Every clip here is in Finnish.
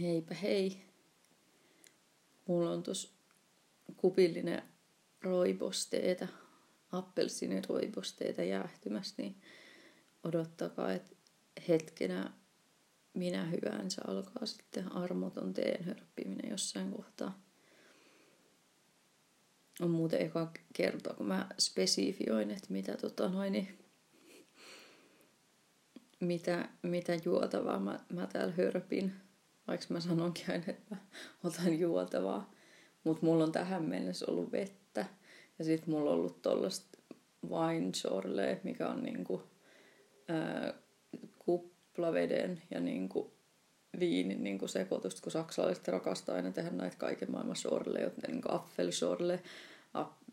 Heipä hei. Mulla on tos kupillinen roibosteeta, appelsiiniroibosteeta jäähtymässä, niin odottakaa, että hetkenä minä hyvänsä alkaa sitten armoton teen hörppiminen jossain kohtaa. On muuten eka kertoa, kun mä spesifioin, että mitä tota noin, mitä, mitä juotavaa mä, mä täällä hörpin vaikka mä sanonkin aina, että mä otan juotavaa. Mutta mulla on tähän mennessä ollut vettä. Ja sitten mulla on ollut tollasta wine chorlee, mikä on niinku, ää, kuplaveden ja niinku viinin niinku sekoitusta, kun saksalaiset rakastaa aina tehdä näitä kaiken maailman sorleja, niinku affelsorle,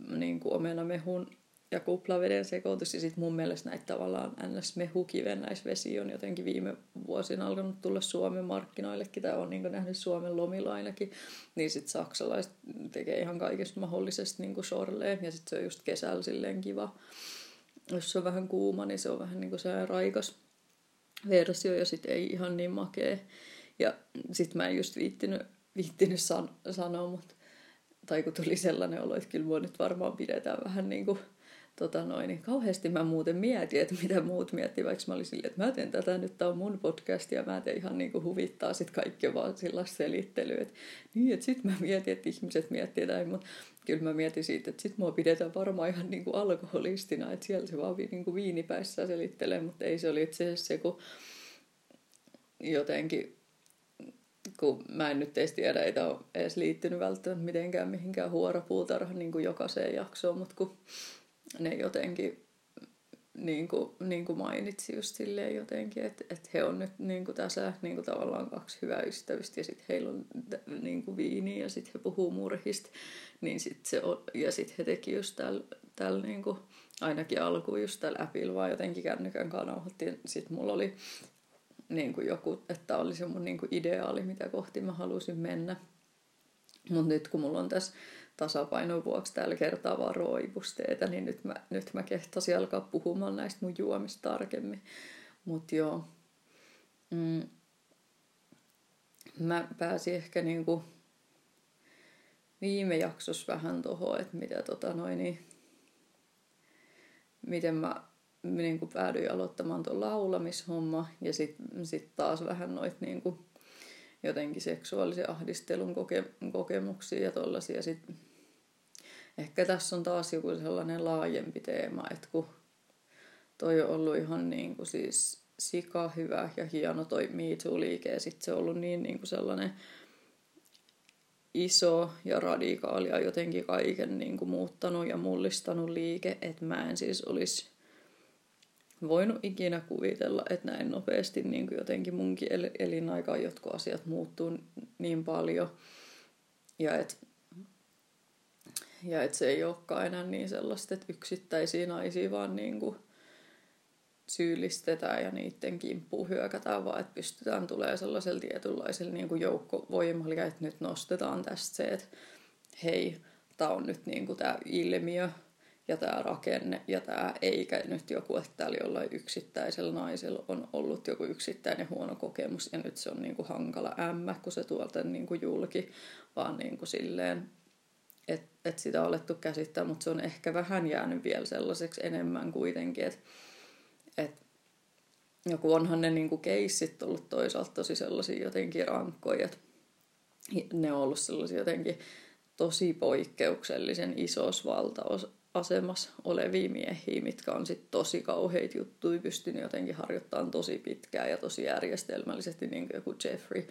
niinku omenamehun ja kuplaveden sekoitus. Ja sitten mun mielestä näitä tavallaan ns. mehukivennäisvesi on jotenkin viime vuosina alkanut tulla Suomen markkinoillekin, tai on niin nähnyt Suomen lomilla ainakin. Niin sitten saksalaiset tekee ihan kaikesta mahdollisesta niin sorleen, ja sitten se on just kesällä silleen kiva. Jos se on vähän kuuma, niin se on vähän niin kuin se raikas versio, ja sitten ei ihan niin makea. Ja sitten mä en just viittinyt, viittinyt san- sanoa, mutta tai kun tuli sellainen olo, että kyllä mua nyt varmaan pidetään vähän niin kuin tota noin, niin kauheasti mä muuten mietin, että mitä muut miettii, vaikka mä olin silleen, että mä teen tätä, nyt tää on mun podcast ja mä teen ihan niinku huvittaa sit kaikki vaan sillä selittelyä. Että niin, että sit mä mietin, että ihmiset miettii näin, mutta kyllä mä mietin siitä, että sit mua pidetään varmaan ihan niinku alkoholistina, että siellä se vaan niinku viinipäissä selittelee, mutta ei se oli itse asiassa se, kun jotenkin kun mä en nyt edes tiedä, ei ole edes liittynyt välttämättä mitenkään mihinkään huorapuutarhan niin kuin jokaiseen jaksoon, mutta kun ne jotenkin niin kuin, niin kuin mainitsi just silleen jotenkin, että, että he on nyt niin kuin tässä niin kuin tavallaan kaksi hyvää ystävistä ja sitten heillä on niin kuin viini ja sitten he puhuu murhista, niin sit se on, ja sitten he teki just tällä täl, niin kuin, ainakin alkuun just tällä appilla vaan jotenkin kännykän kanauhoitti. Sitten mulla oli niin kuin joku, että oli se mun niin kuin ideaali, mitä kohti mä halusin mennä. Mutta nyt kun mulla on tässä tasapainon vuoksi tällä kertaa vaan roivusteita, niin nyt mä, nyt mä kehtasin alkaa puhumaan näistä mun juomista tarkemmin. Mutta joo, mm, mä pääsin ehkä niinku viime jaksossa vähän tuohon, että mitä tota noin, niin, miten mä niin kuin päädyin aloittamaan tuon laulamishomma ja sitten sit taas vähän noit niin kuin, jotenkin seksuaalisen ahdistelun koke- kokemuksia ja tollasia. Sitten ehkä tässä on taas joku sellainen laajempi teema, että kun toi on ollut ihan niin kuin siis sika hyvä ja hieno toi Me Too-liike ja sitten se on ollut niin, niin kuin sellainen iso ja radikaali ja jotenkin kaiken niin kuin muuttanut ja mullistanut liike, että mä en siis olisi voinut ikinä kuvitella, että näin nopeasti niin kuin jotenkin munkin elinaikaan jotkut asiat muuttuu niin paljon. Ja että ja et se ei olekaan enää niin sellaista, että yksittäisiä naisia vaan niin kuin syyllistetään ja niiden kimppuun hyökätään, vaan että pystytään tulemaan sellaisella tietynlaisella niin kuin joukkovoimalla, että nyt nostetaan tästä se, että hei, tämä on nyt niin kuin tämä ilmiö, ja tämä rakenne ja tämä, eikä nyt joku, että täällä jollain yksittäisellä naisella on ollut joku yksittäinen huono kokemus ja nyt se on niin kuin hankala ämmä, kun se tuolta niin kuin julki, vaan niin kuin silleen, että et sitä on alettu käsittää, mutta se on ehkä vähän jäänyt vielä sellaiseksi enemmän kuitenkin, että et, joku onhan ne niin kuin keissit ollut toisaalta tosi sellaisia jotenkin rankkoja, että ne on ollut sellaisia jotenkin tosi poikkeuksellisen isos valtaosa asemassa olevia miehiä, mitkä on sitten tosi kauheita juttuja, pystynyt jotenkin harjoittamaan tosi pitkään ja tosi järjestelmällisesti, niin kuin joku Jeffrey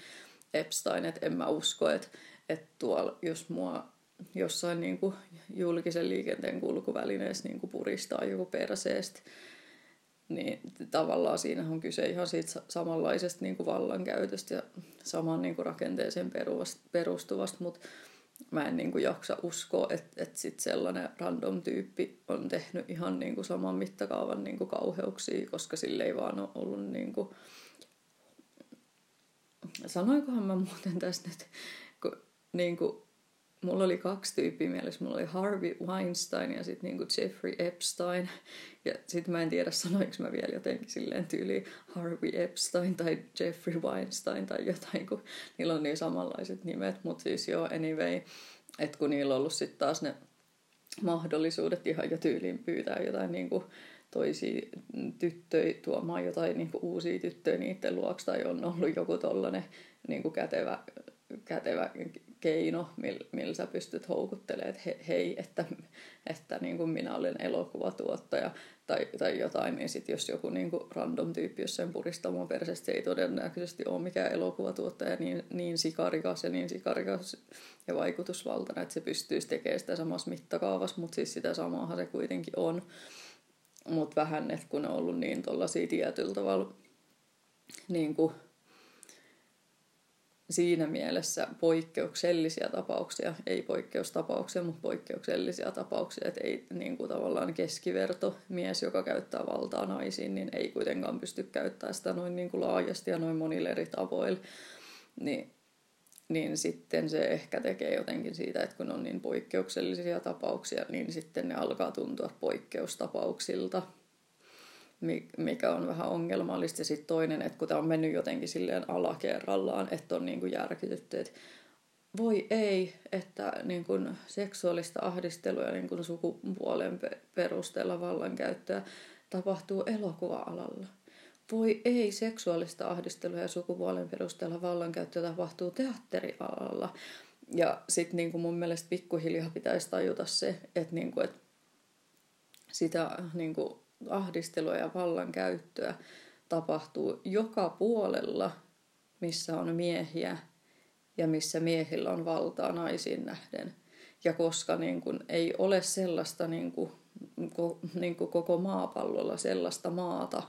Epstein, että en mä usko, että, että tuolla, jos mua jossain niin kuin julkisen liikenteen kulkuvälineessä niin kuin puristaa joku perseestä, niin tavallaan siinä on kyse ihan siitä samanlaisesta niin kuin vallankäytöstä ja saman niin kuin rakenteeseen perustuvasta, mutta mä en niin kuin jaksa uskoa, että, että sit sellainen random tyyppi on tehnyt ihan niin kuin saman mittakaavan niin kuin kauheuksia, koska sille ei vaan ole ollut niin kuin... Sanoinkohan mä muuten tästä nyt, kun niin kuin mulla oli kaksi tyyppiä mielessä. Mulla oli Harvey Weinstein ja sitten niinku Jeffrey Epstein. Ja sitten mä en tiedä, sanoinko mä vielä jotenkin silleen tyyli Harvey Epstein tai Jeffrey Weinstein tai jotain, kun niillä on niin samanlaiset nimet. Mutta siis joo, anyway, että kun niillä on ollut sitten taas ne mahdollisuudet ihan jo tyyliin pyytää jotain niinku toisia tyttöjä tuomaan jotain niinku uusia tyttöjä niiden luokse tai on ollut joku tollanen niinku kätevä, kätevä keino, millä mil sä pystyt houkuttelemaan, että he, hei, että, että niin kuin minä olen elokuvatuottaja tai, tai jotain, niin sitten jos joku niin kuin random tyyppi jossain puristamon persestä ei todennäköisesti ole mikään elokuvatuottaja niin, niin sikarikas ja niin sikarikas ja vaikutusvaltainen, että se pystyisi tekemään sitä samassa mittakaavassa, mutta siis sitä samaahan se kuitenkin on. Mutta vähän, että kun on ollut niin tuollaisia tietyllä tavalla niin kuin siinä mielessä poikkeuksellisia tapauksia, ei poikkeustapauksia, mutta poikkeuksellisia tapauksia, että ei niin kuin tavallaan keskiverto mies, joka käyttää valtaa naisiin, niin ei kuitenkaan pysty käyttämään sitä noin niin kuin laajasti ja noin monilla eri tavoilla. Niin, niin sitten se ehkä tekee jotenkin siitä, että kun on niin poikkeuksellisia tapauksia, niin sitten ne alkaa tuntua poikkeustapauksilta mikä on vähän ongelmallista. Ja sitten toinen, että kun tämä on mennyt jotenkin silleen alakerrallaan, että on kuin järkytetty, että voi ei, että niin kuin seksuaalista ahdistelua ja niin kuin sukupuolen perusteella vallankäyttöä tapahtuu elokuva-alalla. Voi ei, seksuaalista ahdistelua ja sukupuolen perusteella vallankäyttöä tapahtuu teatterialalla. Ja sitten niin mun mielestä pikkuhiljaa pitäisi tajuta se, että, niin kuin, että sitä niin kuin ahdistelua ja vallankäyttöä tapahtuu joka puolella, missä on miehiä ja missä miehillä on valtaa naisiin nähden. Ja koska niin kuin, ei ole sellaista niin kuin, ko, niin kuin koko maapallolla sellaista maata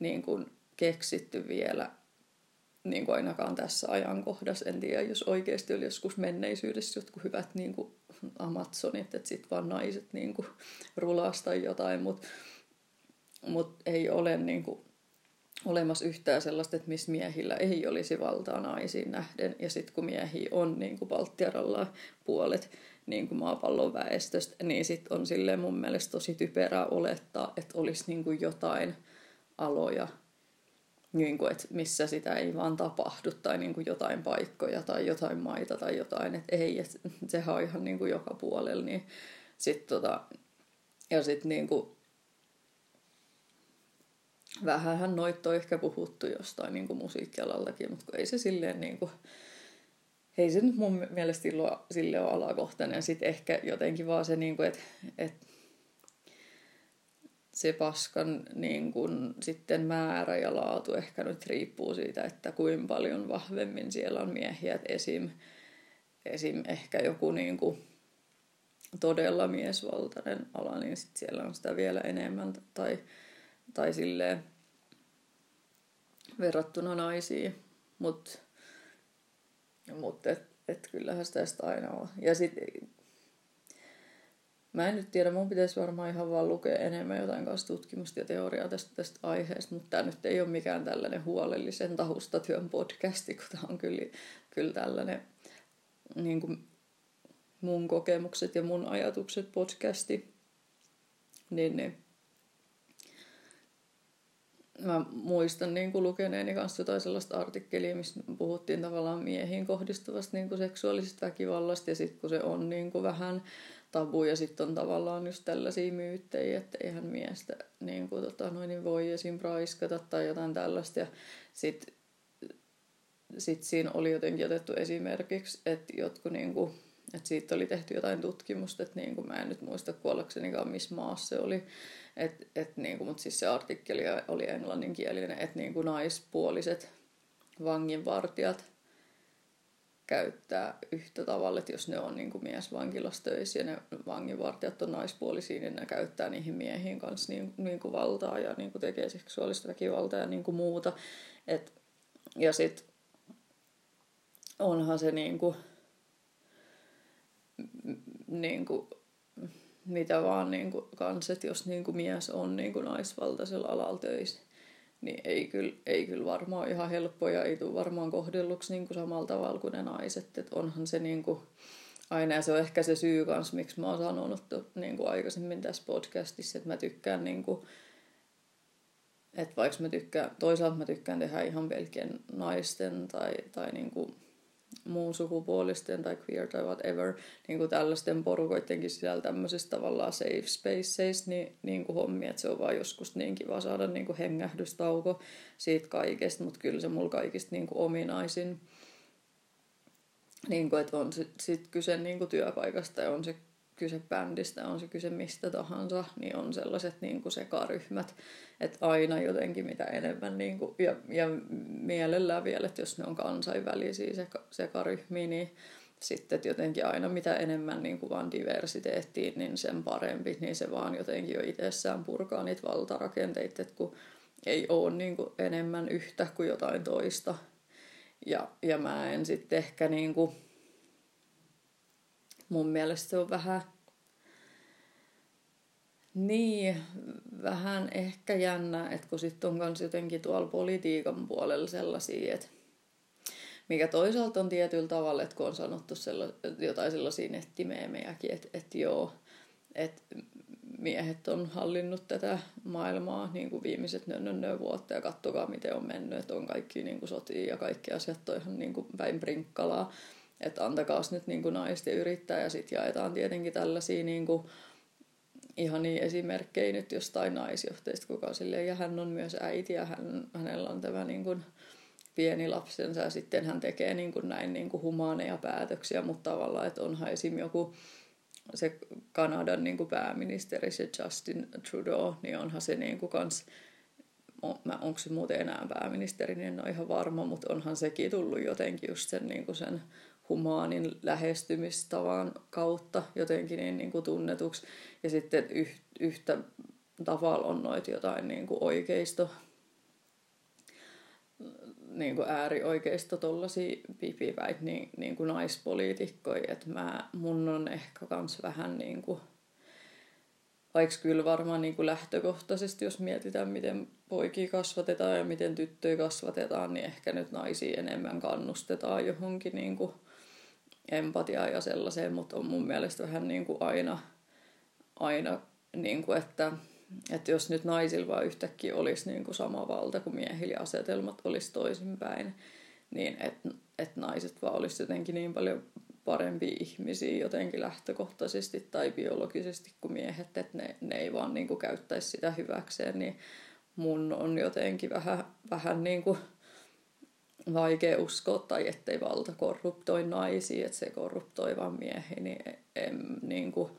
niin kuin keksitty vielä, niin kuin ainakaan tässä ajankohdassa. En tiedä, jos oikeasti oli joskus menneisyydessä jotkut hyvät niin kuin Amazonit, että sitten vaan naiset niin kuin rulasta jotain, mutta mut ei ole niin kuin, olemassa yhtään sellaista, että missä miehillä ei olisi valtaa naisiin nähden. Ja sitten kun miehiä on niin kuin Baltiaralla puolet niin kuin maapallon väestöstä, niin sitten on silleen mun mielestä tosi typerää olettaa, että olisi niin kuin jotain aloja, niin kuin, että missä sitä ei vaan tapahdu, tai niin kuin jotain paikkoja, tai jotain maita, tai jotain, että ei, että sehän on ihan niin kuin joka puolella, niin sit tota, ja sitten niin kuin, vähänhän noita on ehkä puhuttu jostain niin kuin musiikkialallakin, mutta ei se silleen niin kuin, ei se nyt mun mielestä sille ole alakohtainen. Sitten ehkä jotenkin vaan se, niin kuin, että, että se paskan niin kun, sitten määrä ja laatu ehkä nyt riippuu siitä, että kuinka paljon vahvemmin siellä on miehiä. Esim, esim. ehkä joku niin kun, todella miesvaltainen ala, niin sit siellä on sitä vielä enemmän. Tai, tai silleen verrattuna naisiin. Mutta mut, et, et kyllähän sitä aina on. Ja sitten Mä en nyt tiedä, mun pitäisi varmaan ihan vaan lukea enemmän jotain kanssa tutkimusta ja teoriaa tästä, tästä aiheesta, mutta tämä nyt ei ole mikään tällainen huolellisen tahustatyön podcasti, kun tämä on kyllä, kyllä tällainen niin kuin mun kokemukset ja mun ajatukset podcasti. Niin, niin. Mä muistan niin kuin lukeneeni kanssa jotain sellaista artikkelia, missä puhuttiin tavallaan miehiin kohdistuvasta niin kuin seksuaalisesta väkivallasta ja sitten kun se on niin kuin vähän tabu ja sitten on tavallaan just tällaisia myyttejä, että eihän miestä niin kuin, tota, noin, niin voi esim. raiskata tai jotain tällaista. Ja sitten sit siinä oli jotenkin otettu esimerkiksi, että jotkut niin kuin, että siitä oli tehty jotain tutkimusta, että niin kuin, mä en nyt muista kuollaksenikaan missä maassa se oli, et, et, niin kuin, mutta siis se artikkeli oli englanninkielinen, että niin kuin naispuoliset vanginvartijat käyttää yhtä tavalla, että jos ne on niin kuin miesvankilassa töissä ja ne vanginvartijat on naispuolisia, niin ne käyttää niihin miehiin kanssa niin, niin kuin valtaa ja niin kuin tekee seksuaalista väkivaltaa ja niin kuin muuta. Et, ja sitten onhan se niin kuin, niin kuin, mitä vaan niin kuin, kans, että jos niin kuin mies on niin kuin naisvaltaisella alalla töissä, niin ei kyllä, ei kyllä varmaan ihan helppo ja ei tule varmaan kohdelluksi niin kuin samalla tavalla kuin ne naiset. Et onhan se niin kuin, aina, ja se on ehkä se syy kanssa, miksi mä oon sanonut niin kuin aikaisemmin tässä podcastissa, että mä tykkään niin kuin, että vaikka mä tykkään, toisaalta mä tykkään tehdä ihan pelkien naisten tai, tai niin kuin muun sukupuolisten tai queer tai whatever, niin kuin tällaisten porukoidenkin sisällä tämmöisissä tavallaan safe spaces, niin, niin kuin hommi, että se on vaan joskus niin kiva saada niin kuin hengähdystauko siitä kaikesta, mutta kyllä se mulla kaikista niin kuin ominaisin, niin kuin, että on sitten sit kyse niin kuin työpaikasta ja on se kyse bändistä, on se kyse mistä tahansa, niin on sellaiset niin kuin sekaryhmät, että aina jotenkin mitä enemmän, niin kuin, ja, ja mielellään vielä, että jos ne on kansainvälisiä seka, sekaryhmiä, niin sitten että jotenkin aina mitä enemmän niin kuin vaan diversiteettiin, niin sen parempi, niin se vaan jotenkin jo itsessään purkaa niitä valtarakenteita, että kun ei ole niin kuin enemmän yhtä kuin jotain toista. Ja, ja mä en sitten ehkä niin kuin, mun mielestä se on vähän niin, vähän ehkä jännä, että kun sitten on myös jotenkin tuolla politiikan puolella sellaisia, että mikä toisaalta on tietyllä tavalla, että kun on sanottu sella, jotain sellaisia nettimeemejäkin, että, että joo, että miehet on hallinnut tätä maailmaa niin kuin viimeiset nönnönnö vuotta ja katsokaa miten on mennyt, että on kaikki niin kuin sotia ja kaikki asiat on ihan niin kuin päin prinkkalaa että antakaas nyt niin kuin naisten yrittää ja sitten jaetaan tietenkin tällaisia niin kuin ihania esimerkkejä nyt jostain naisjohteista, kuka silleen, ja hän on myös äiti ja hän, hänellä on tämä niin kuin pieni lapsensa ja sitten hän tekee niin kuin näin niin kuin humaaneja päätöksiä, mutta tavallaan, että onhan esim. joku se Kanadan niin kuin pääministeri, se Justin Trudeau, niin onhan se niin kuin kans, onko se muuten enää pääministeri, niin en ole ihan varma, mutta onhan sekin tullut jotenkin just sen, niin kuin sen humaanin lähestymistavan kautta jotenkin niin, niin kuin tunnetuksi. Ja sitten yhtä tavalla on noita jotain niin kuin oikeisto, niin kuin äärioikeisto tollasia pipipäitä niin, niin kuin naispoliitikkoja, että mä, mun on ehkä kans vähän niin kuin, vaikka kyllä varmaan niin kuin lähtökohtaisesti, jos mietitään, miten poikia kasvatetaan ja miten tyttöjä kasvatetaan, niin ehkä nyt naisia enemmän kannustetaan johonkin niin kuin empatiaa ja sellaiseen, mutta on mun mielestä vähän niin kuin aina, aina niin kuin että, että jos nyt naisilla vaan yhtäkkiä olisi niin kuin sama valta kuin miehillä asetelmat olisi toisinpäin, niin että et naiset vaan olisi jotenkin niin paljon parempia ihmisiä jotenkin lähtökohtaisesti tai biologisesti kuin miehet, että ne, ne ei vaan niin kuin käyttäisi sitä hyväkseen, niin mun on jotenkin vähän, vähän niin kuin vaikea uskoa tai ettei valta korruptoi naisia, että se korruptoi vaan miehiä, niin en, niin kuin,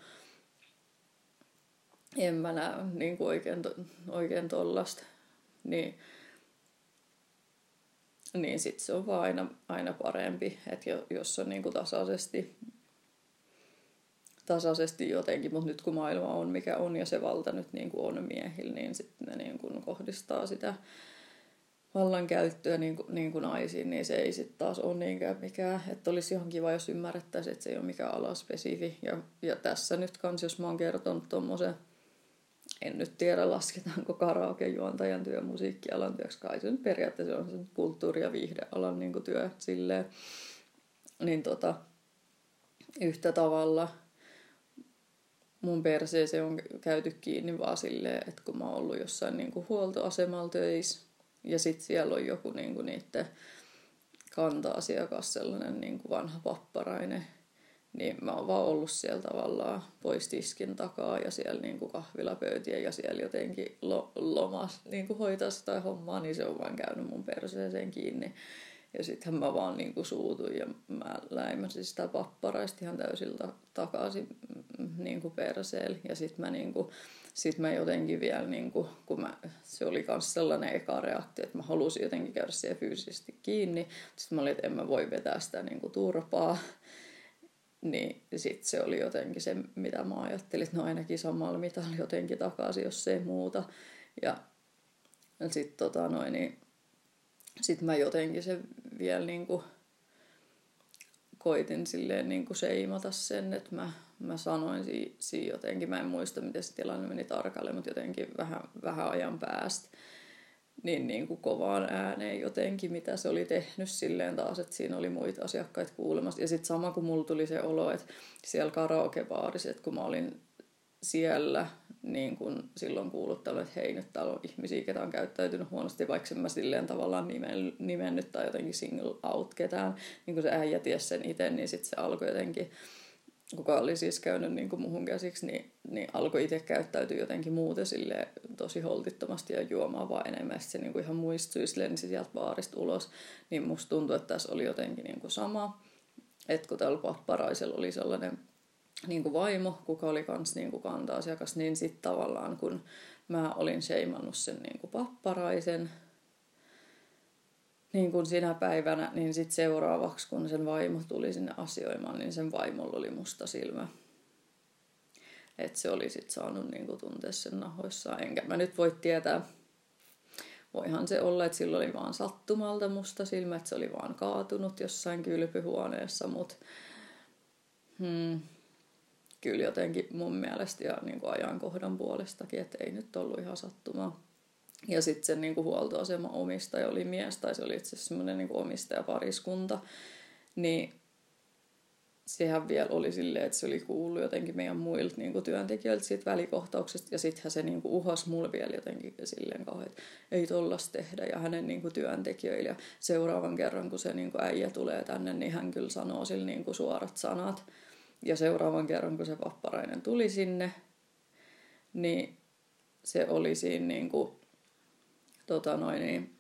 en mä näe niin kuin oikein, oikein tollasta. Niin, niin sit se on vaan aina, aina parempi, että jos on niin kuin tasaisesti, tasaisesti jotenkin, mutta nyt kun maailma on mikä on ja se valta nyt niin kuin on miehillä, niin sitten ne niin kuin kohdistaa sitä vallankäyttöä niin kuin, niin kuin naisiin, niin se ei sitten taas ole niinkään mikään. Että olisi ihan kiva, jos ymmärrettäisiin, että se ei ole mikään alaspesifi. Ja, ja tässä nyt kans, jos mä oon kertonut tuommoisen, en nyt tiedä lasketaanko karaoke-juontajan työ musiikkialan työksi, kai se nyt periaatteessa on se kulttuuri- ja viihdealan niin työ silleen. Niin tota, yhtä tavalla mun perseeseen on käyty kiinni vaan silleen, että kun mä oon ollut jossain niin huoltoasemalla töissä, ja sitten siellä on joku niinku niiden kanta-asiakas, sellainen niinku vanha papparainen. Niin mä oon vaan ollut siellä tavallaan pois tiskin takaa ja siellä niinku kahvilapöytiä ja siellä jotenkin lo, lomas niinku hoitaa sitä hommaa, niin se on vaan käynyt mun perseeseen kiinni. Ja sittenhän mä vaan niinku suutuin ja mä läimäsin sitä papparaista ihan täysiltä takaisin mm, niinku perseelle. Ja sitten mä niinku sitten mä jotenkin vielä, niin kuin, kun mä, se oli myös sellainen eka reaktio, että mä halusin jotenkin käydä siihen fyysisesti kiinni. Sitten mä olin, että en mä voi vetää sitä niin kuin turpaa. Niin sitten se oli jotenkin se, mitä mä ajattelin, että no ainakin samalla mitalla jotenkin takaisin, jos ei muuta. Ja sitten tota noin, niin sit mä jotenkin se vielä niin kuin koitin silleen niin kuin seimata sen, että mä mä sanoin si, si jotenkin, mä en muista miten se tilanne meni tarkalleen, mutta jotenkin vähän, vähän ajan päästä, niin, niin kuin kovaan ääneen jotenkin, mitä se oli tehnyt. Silleen taas, että siinä oli muita asiakkaita kuulemassa. Ja sitten sama kuin mulla tuli se olo, että siellä karaokebaarissa, että kun mä olin siellä niin kun silloin kuuluttanut, että hei nyt täällä on ihmisiä, ketä on käyttäytynyt huonosti, vaikka mä silleen tavallaan nimennyt tai jotenkin single out ketään, niin kun se äijä tiesi sen itse, niin sitten se alkoi jotenkin kuka oli siis käynyt niin kuin muhun käsiksi, niin, niin alkoi itse käyttäytyä jotenkin muuten sille tosi holtittomasti ja juomaan vaan enemmän. Sitten se niin kuin ihan muistui, lensi sieltä baarista ulos. Niin musta tuntui, että tässä oli jotenkin niin kuin sama. Että kun tällä papparaisella oli sellainen niin kuin vaimo, kuka oli kans niin kuin kanta-asiakas, niin sitten tavallaan kun mä olin sheimannut sen niin kuin papparaisen, niin kuin sinä päivänä, niin sitten seuraavaksi, kun sen vaimo tuli sinne asioimaan, niin sen vaimolla oli musta silmä. Että se oli sitten saanut niin kuin tuntea sen nahoissaan. Enkä mä nyt voi tietää, voihan se olla, että sillä oli vaan sattumalta musta silmä, että se oli vaan kaatunut jossain kylpyhuoneessa, mutta hmm, kyllä jotenkin mun mielestä ja niin kuin ajankohdan puolestakin, että ei nyt ollut ihan sattumaa. Ja sitten sen niin kuin huoltoasema omistaja oli mies, tai se oli itse asiassa semmoinen niin omistajapariskunta. Niin sehän vielä oli silleen, että se oli kuullut jotenkin meidän muilta niin työntekijöiltä siitä välikohtauksesta. Ja sittenhän se niin kuin uhas mulle vielä jotenkin silleen kauhean, että ei tollas tehdä. Ja hänen niin työntekijöille. Ja seuraavan kerran, kun se niin äijä tulee tänne, niin hän kyllä sanoo sille niin kuin suorat sanat. Ja seuraavan kerran, kun se vapparainen tuli sinne, niin se oli siinä niin kuin tota noin, niin,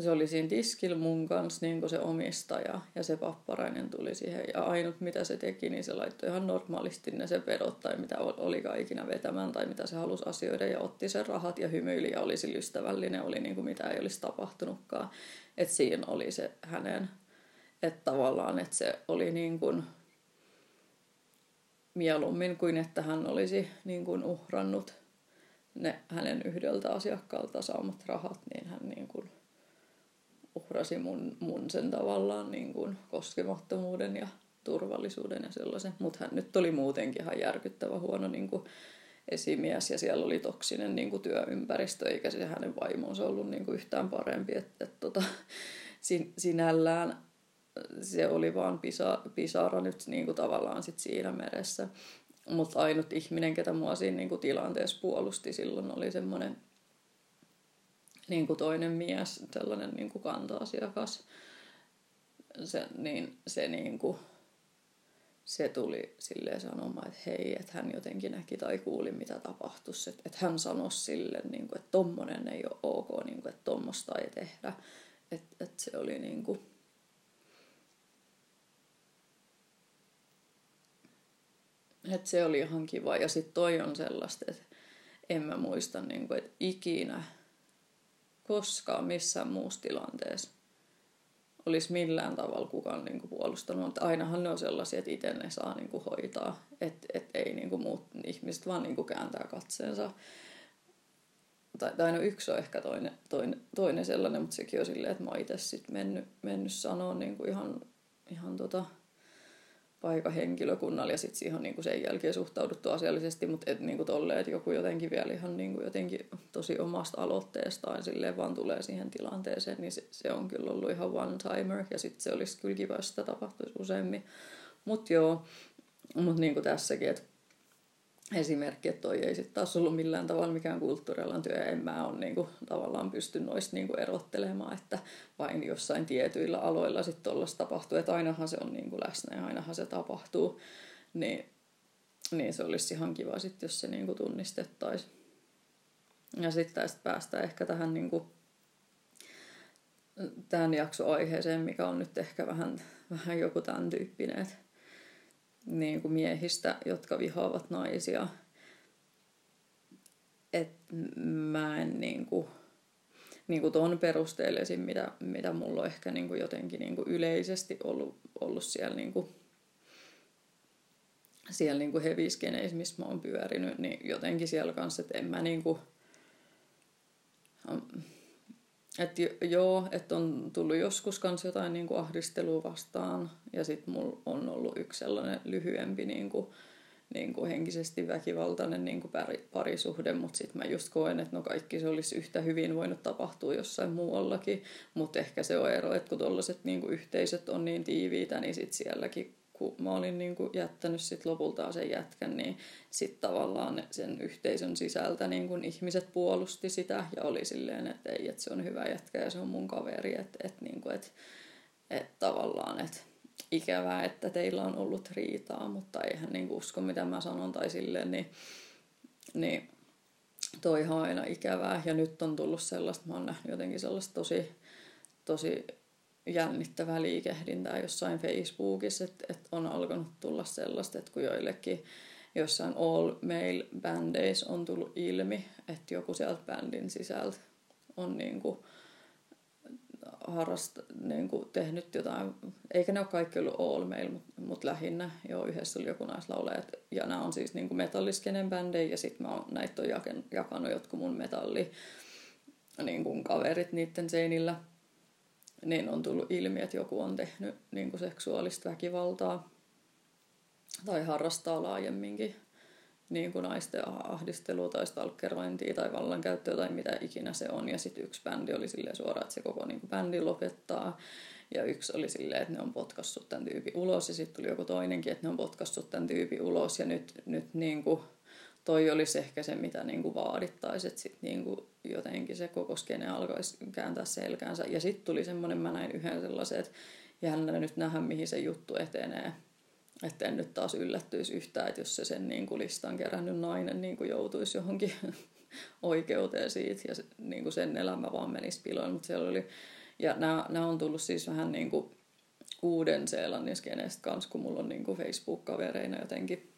se oli siinä tiskillä mun kanssa niin se omistaja ja se papparainen tuli siihen. Ja ainut mitä se teki, niin se laittoi ihan normaalisti ne se vedot tai mitä olikaan ikinä vetämään tai mitä se halusi asioida ja otti sen rahat ja hymyili ja oli ystävällinen, oli niin kuin mitä ei olisi tapahtunutkaan. Että siinä oli se hänen, että tavallaan, että se oli niin kuin mieluummin kuin että hän olisi niin kuin uhrannut ne hänen yhdeltä asiakkaalta saamat rahat, niin hän niin kuin uhrasi mun, mun sen tavallaan niin kuin koskemattomuuden ja turvallisuuden ja sellaisen. Mutta hän nyt oli muutenkin ihan järkyttävä huono niin kuin esimies ja siellä oli toksinen niin kuin työympäristö, eikä se hänen vaimonsa ollut niin kuin yhtään parempi. Että, et, tota, sin, sinällään se oli vaan pisa, pisara nyt niin kuin tavallaan sit siinä meressä. Mutta ainut ihminen, ketä mua siinä niin kuin tilanteessa puolusti silloin, oli semmoinen niin kuin toinen mies, sellainen niin kuin kanta-asiakas. Se, niin, se, niin kuin, se tuli silleen sanomaan, että hei, että hän jotenkin näki tai kuuli, mitä tapahtuisi. Että, että hän sanoi sille, niin kuin, että tommonen ei ole ok, niin kuin, että tommosta ei tehdä. Että, että se oli niin kuin, Et se oli ihan kiva. Ja sitten toi on sellaista, että en mä muista, niin kuin, että ikinä koskaan missään muussa tilanteessa olisi millään tavalla kukaan niin kuin, puolustanut. Mutta ainahan ne on sellaisia, että itse ne saa niin kuin, hoitaa. Että et ei niin kuin, muut ihmiset vaan niin kuin, kääntää katseensa. Tai, tai no yksi on ehkä toinen, toinen, toinen sellainen, mutta sekin on silleen, että mä oon itse sitten mennyt, mennyt sanoa niin kuin ihan, ihan tota, paikan henkilökunnalle ja sitten siihen on niinku sen jälkeen suhtauduttu asiallisesti, mutta et niinku tolleen, että joku jotenkin vielä ihan niinku jotenkin tosi omasta aloitteestaan silleen vaan tulee siihen tilanteeseen, niin se, se on kyllä ollut ihan one timer ja sitten se olisi kyllä kiva, jos sitä tapahtuisi useammin. Mutta joo, mutta niinku tässäkin, että esimerkki, että toi ei sitten taas ollut millään tavalla mikään kulttuurialan työ, en mä ole niinku, tavallaan pysty noista niinku erottelemaan, että vain jossain tietyillä aloilla sitten tuollaista tapahtuu, että ainahan se on niinku läsnä ja ainahan se tapahtuu, niin, niin se olisi ihan kiva sitten, jos se niinku tunnistettaisiin. Ja sitten tästä päästään ehkä tähän niinku, tämän jaksoaiheeseen, mikä on nyt ehkä vähän, vähän joku tämän tyyppinen, että niin kuin miehistä, jotka vihaavat naisia. Et mä en niin kuin, niin kuin ton perusteellisin, mitä, mitä mulla on ehkä niin kuin jotenkin niin kuin yleisesti ollut, ollut siellä, niin kuin, siellä niin kuin heviskeneissä, missä mä oon pyörinyt, niin jotenkin siellä kanssa, että en mä niin kuin, että joo, että on tullut joskus kans jotain niin kuin ahdistelua vastaan. Ja sitten mulla on ollut yksi sellainen lyhyempi niin kuin, niin kuin henkisesti väkivaltainen niin kuin parisuhde, mutta sitten mä just koen, että no kaikki se olisi yhtä hyvin voinut tapahtua jossain muuallakin, mutta ehkä se on ero, että kun tuollaiset niin yhteisöt on niin tiiviitä, niin sitten sielläkin kun mä olin niin kuin jättänyt sit lopulta sen jätkän, niin sitten tavallaan sen yhteisön sisältä niin kuin ihmiset puolusti sitä ja oli silleen, että ei, että se on hyvä jätkä ja se on mun kaveri, että, että, niin kuin, että, että tavallaan, että ikävää, että teillä on ollut riitaa, mutta eihän niin kuin usko mitä mä sanon tai silleen, niin, niin toi on aina ikävää. Ja nyt on tullut sellaista, mä oon nähnyt jotenkin sellaista tosi, tosi jännittävää liikehdintää jossain Facebookissa, että, että on alkanut tulla sellaista, että kun joillekin jossain all male bändeis on tullut ilmi, että joku sieltä bändin sisältä on niin kuin harrast, niin kuin tehnyt jotain, eikä ne ole kaikki ollut all male, mutta mut lähinnä jo yhdessä oli joku naislaulaja. Ja nämä on siis niin kuin metalliskenen bändejä ja sitten mä oon, näitä on jakanut jotkut mun metalli niin kuin kaverit niiden seinillä – niin on tullut ilmi, että joku on tehnyt niin kuin seksuaalista väkivaltaa tai harrastaa laajemminkin niin kuin naisten ahdistelua tai stalkerointia tai vallankäyttöä tai mitä ikinä se on. Ja sitten yksi bändi oli silleen suoraan, että se koko niin kuin bändi lopettaa. Ja yksi oli silleen, että ne on potkassut tämän tyypin ulos. Ja sitten tuli joku toinenkin, että ne on potkassut tämän tyypin ulos. Ja nyt, nyt niin kuin toi olisi ehkä se, mitä niin kuin vaadittaisiin, että sitten niin kuin jotenkin se koko skene alkaisi kääntää selkäänsä. Ja sitten tuli semmoinen, mä näin yhden sellaisen, että jännä nyt nähdä, mihin se juttu etenee. Että en nyt taas yllättyisi yhtään, että jos se sen niin kuin listan kerännyt nainen niin kuin joutuisi johonkin oikeuteen siitä ja se, niin kuin sen elämä vaan menisi piloille. Mutta siellä oli, ja nämä, nämä on tullut siis vähän niin kuin uuden Seelannin skeneestä kanssa, kun mulla on niin kuin Facebook-kavereina jotenkin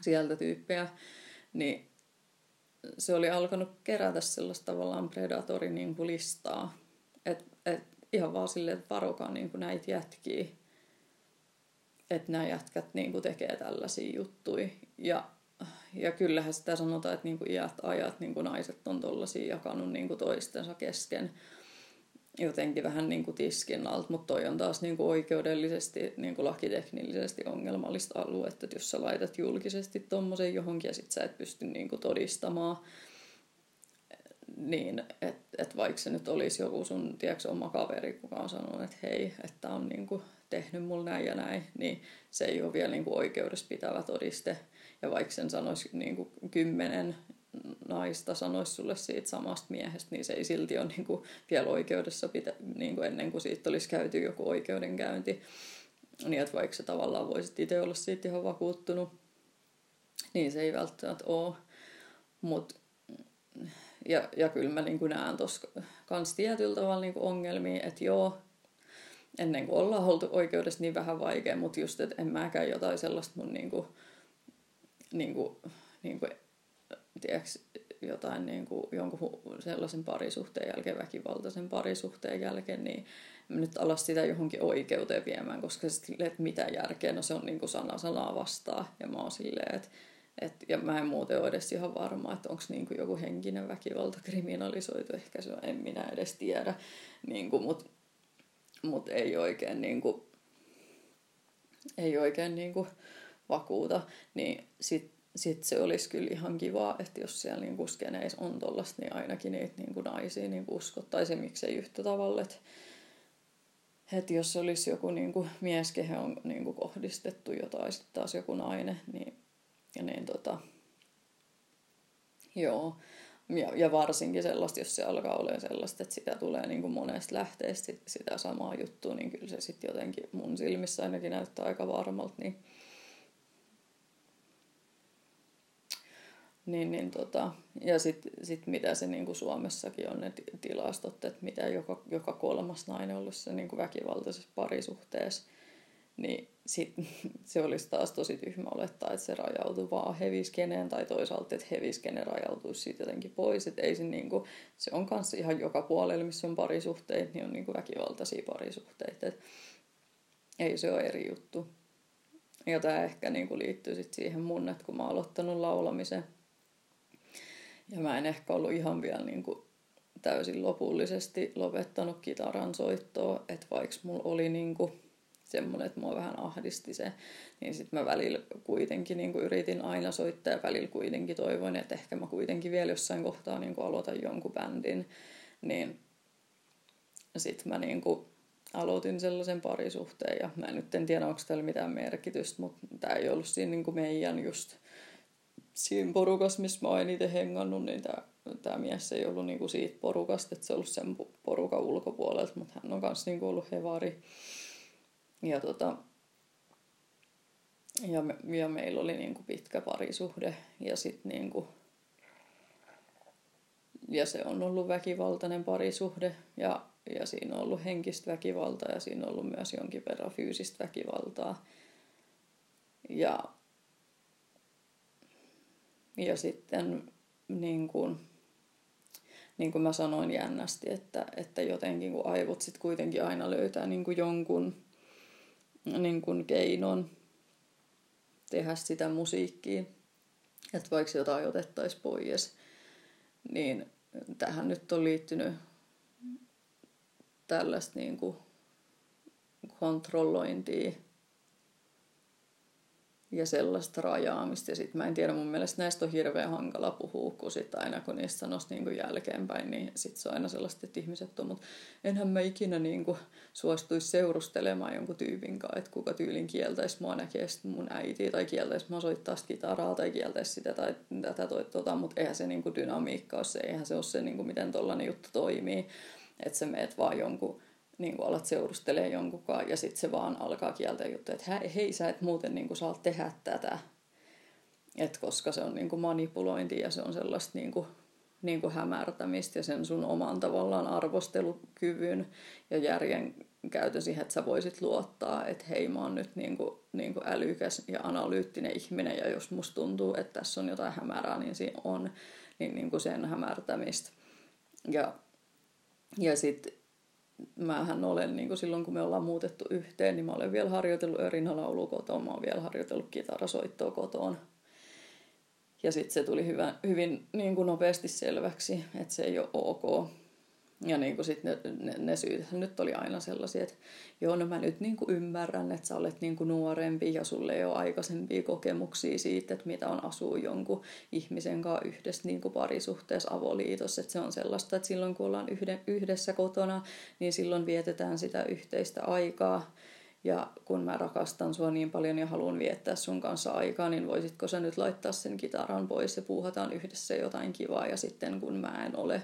sieltä tyyppejä, niin se oli alkanut kerätä sellaista tavallaan predatorin niin kuin listaa. Et, et ihan vaan silleen, että varokaa niin kuin näitä jätkiä. Että nämä jätkät niin kuin tekee tällaisia juttuja. Ja, ja kyllähän sitä sanotaan, että niin kuin iät ajat niin kuin naiset on tollaisia jakanut niin kuin toistensa kesken jotenkin vähän niin kuin tiskin alta, mutta toi on taas niin kuin oikeudellisesti, niin kuin lakiteknillisesti ongelmallista aluetta, että jos sä laitat julkisesti tommosen johonkin ja sit sä et pysty niin kuin todistamaan, niin että et vaikka se nyt olisi joku sun tiedätkö, oma kaveri, kuka on sanonut, että hei, että on niin kuin tehnyt mulle näin ja näin, niin se ei ole vielä niin kuin oikeudessa pitävä todiste. Ja vaikka sen sanoisi niin kuin kymmenen naista sanoisi sulle siitä samasta miehestä, niin se ei silti ole niin kuin vielä oikeudessa pitä, niin kuin ennen kuin siitä olisi käyty joku oikeudenkäynti. Niin että vaikka se tavallaan voisit itse olla siitä ihan vakuuttunut, niin se ei välttämättä ole. Mut, ja, ja kyllä mä niin näen tuossa kans tietyllä tavalla niin ongelmia, että joo, ennen kuin ollaan oltu oikeudessa niin vähän vaikea, mutta just, että en mäkään jotain sellaista mun niin kuin, niin kuin, niin kuin tiedätkö, jotain niin kuin, jonkun sellaisen parisuhteen jälkeen, väkivaltaisen parisuhteen jälkeen, niin nyt alas sitä johonkin oikeuteen viemään, koska sitten, että mitä järkeä, no se on niin kuin sana sanaa vastaan. Ja mä oon silleen, että et, ja mä en muuten ole edes ihan varma, että onko niin joku henkinen väkivalta kriminalisoitu, ehkä se on, en minä edes tiedä, niin mutta mut ei oikein, niin kuin, ei oikein niin kuin vakuuta, niin sitten sitten se olisi kyllä ihan kiva, että jos siellä niin skeneissä on tollasta, niin ainakin niitä niin kuin naisia niin uskottaisiin, miksei yhtä tavalla. Että, että jos olisi joku niin kuin mies, kehen on niin kuin kohdistettu jotain, sitten taas joku nainen, niin, ja niin tota, joo. Ja, ja varsinkin sellaista, jos se alkaa olla sellaista, että sitä tulee niin monesta lähteestä sitä samaa juttua, niin kyllä se sitten jotenkin mun silmissä ainakin näyttää aika varmalta, niin Niin, niin tota, ja sitten sit mitä se niin kuin Suomessakin on ne tilastot, että mitä joka, joka kolmas nainen on ollut se niin kuin väkivaltaisessa parisuhteessa, niin sit, se olisi taas tosi tyhmä olettaa, että se rajautuu vaan heviskeneen tai toisaalta, että heviskene rajautuisi siitä jotenkin pois. Että ei se, niin kuin, se on kanssa ihan joka puolella, missä on parisuhteet, niin on niin kuin väkivaltaisia parisuhteita. Et ei se ole eri juttu. Ja tämä ehkä niin kuin liittyy sit siihen mun, että kun mä oon aloittanut laulamisen – ja mä en ehkä ollut ihan vielä niin kuin täysin lopullisesti lopettanut kitaran soittoa, että vaikka mulla oli niin kuin semmoinen, että mua vähän ahdisti se. Niin sitten mä välillä kuitenkin niin kuin yritin aina soittaa ja välillä kuitenkin toivoin, että ehkä mä kuitenkin vielä jossain kohtaa niin kuin aloitan jonkun bändin. Niin sitten mä niin kuin aloitin sellaisen parisuhteen ja mä en nyt en tiedä, onko tällä mitään merkitystä, mutta tämä ei ollut siinä niin kuin meidän just siinä porukassa, missä mä oon itse hengannut, niin tämä tämä mies ei ollut niinku siitä porukasta, että se ollut sen porukan ulkopuolelta, mutta hän on myös niinku ollut hevari. Ja, tota, ja, me, ja meillä oli niinku pitkä parisuhde ja sitten niinku, ja se on ollut väkivaltainen parisuhde ja, ja siinä on ollut henkistä väkivaltaa ja siinä on ollut myös jonkin verran fyysistä väkivaltaa. Ja, ja sitten niin kuin, niin kuin mä sanoin jännästi, että, että jotenkin kun aivot sitten kuitenkin aina löytää niin kuin jonkun niin kuin keinon tehdä sitä musiikkiin, että vaikka jotain otettaisiin pois, niin tähän nyt on liittynyt tällaista niin kuin kontrollointia ja sellaista rajaamista. Ja sitten mä en tiedä, mun mielestä näistä on hirveän hankala puhua, kun sit aina kun niistä sanoisi niin jälkeenpäin, niin sitten se on aina sellaista, että ihmiset on, mutta enhän mä ikinä niin kuin suostuisi seurustelemaan jonkun tyypin kanssa, että kuka tyylin kieltäisi mua näkee mun äitiä tai kieltäisi mua soittaa kitaraa tai kieltäisi sitä tai tätä toi tota, mutta eihän se niin kuin dynamiikka ole se, eihän se ole se, niin kuin miten tollainen juttu toimii, että sä meet vaan jonkun niin kuin alat seurustelee jonkunkaan ja sitten se vaan alkaa kieltä juttuja, että hei sä et muuten niin kuin saa tehdä tätä. Et koska se on niin kuin manipulointi ja se on sellaista niin kuin, niin kuin hämärtämistä ja sen sun oman tavallaan arvostelukyvyn ja järjen käytön siihen, että sä voisit luottaa, että hei mä oon nyt niin kuin, niin kuin älykäs ja analyyttinen ihminen ja jos musta tuntuu, että tässä on jotain hämärää, niin siinä on niin, niin kuin sen hämärtämistä. Ja, ja sitten mähän olen, niin kuin silloin kun me ollaan muutettu yhteen, niin mä olen vielä harjoitellut örinälaulua kotona, mä olen vielä harjoitellut kitarasoittoa kotona. Ja sitten se tuli hyvä, hyvin niin kuin nopeasti selväksi, että se ei ole ok. Ja niin kuin sit ne, ne, ne syyt nyt oli aina sellaisia, että joo, no mä nyt niin kuin ymmärrän, että sä olet niin kuin nuorempi ja sulle ei ole aikaisempia kokemuksia siitä, että mitä on asua jonkun ihmisen kanssa yhdessä niin kuin parisuhteessa avoliitossa. Että se on sellaista, että silloin kun ollaan yhden, yhdessä kotona, niin silloin vietetään sitä yhteistä aikaa. Ja kun mä rakastan sua niin paljon ja haluan viettää sun kanssa aikaa, niin voisitko sä nyt laittaa sen kitaran pois ja puuhataan yhdessä jotain kivaa ja sitten kun mä en ole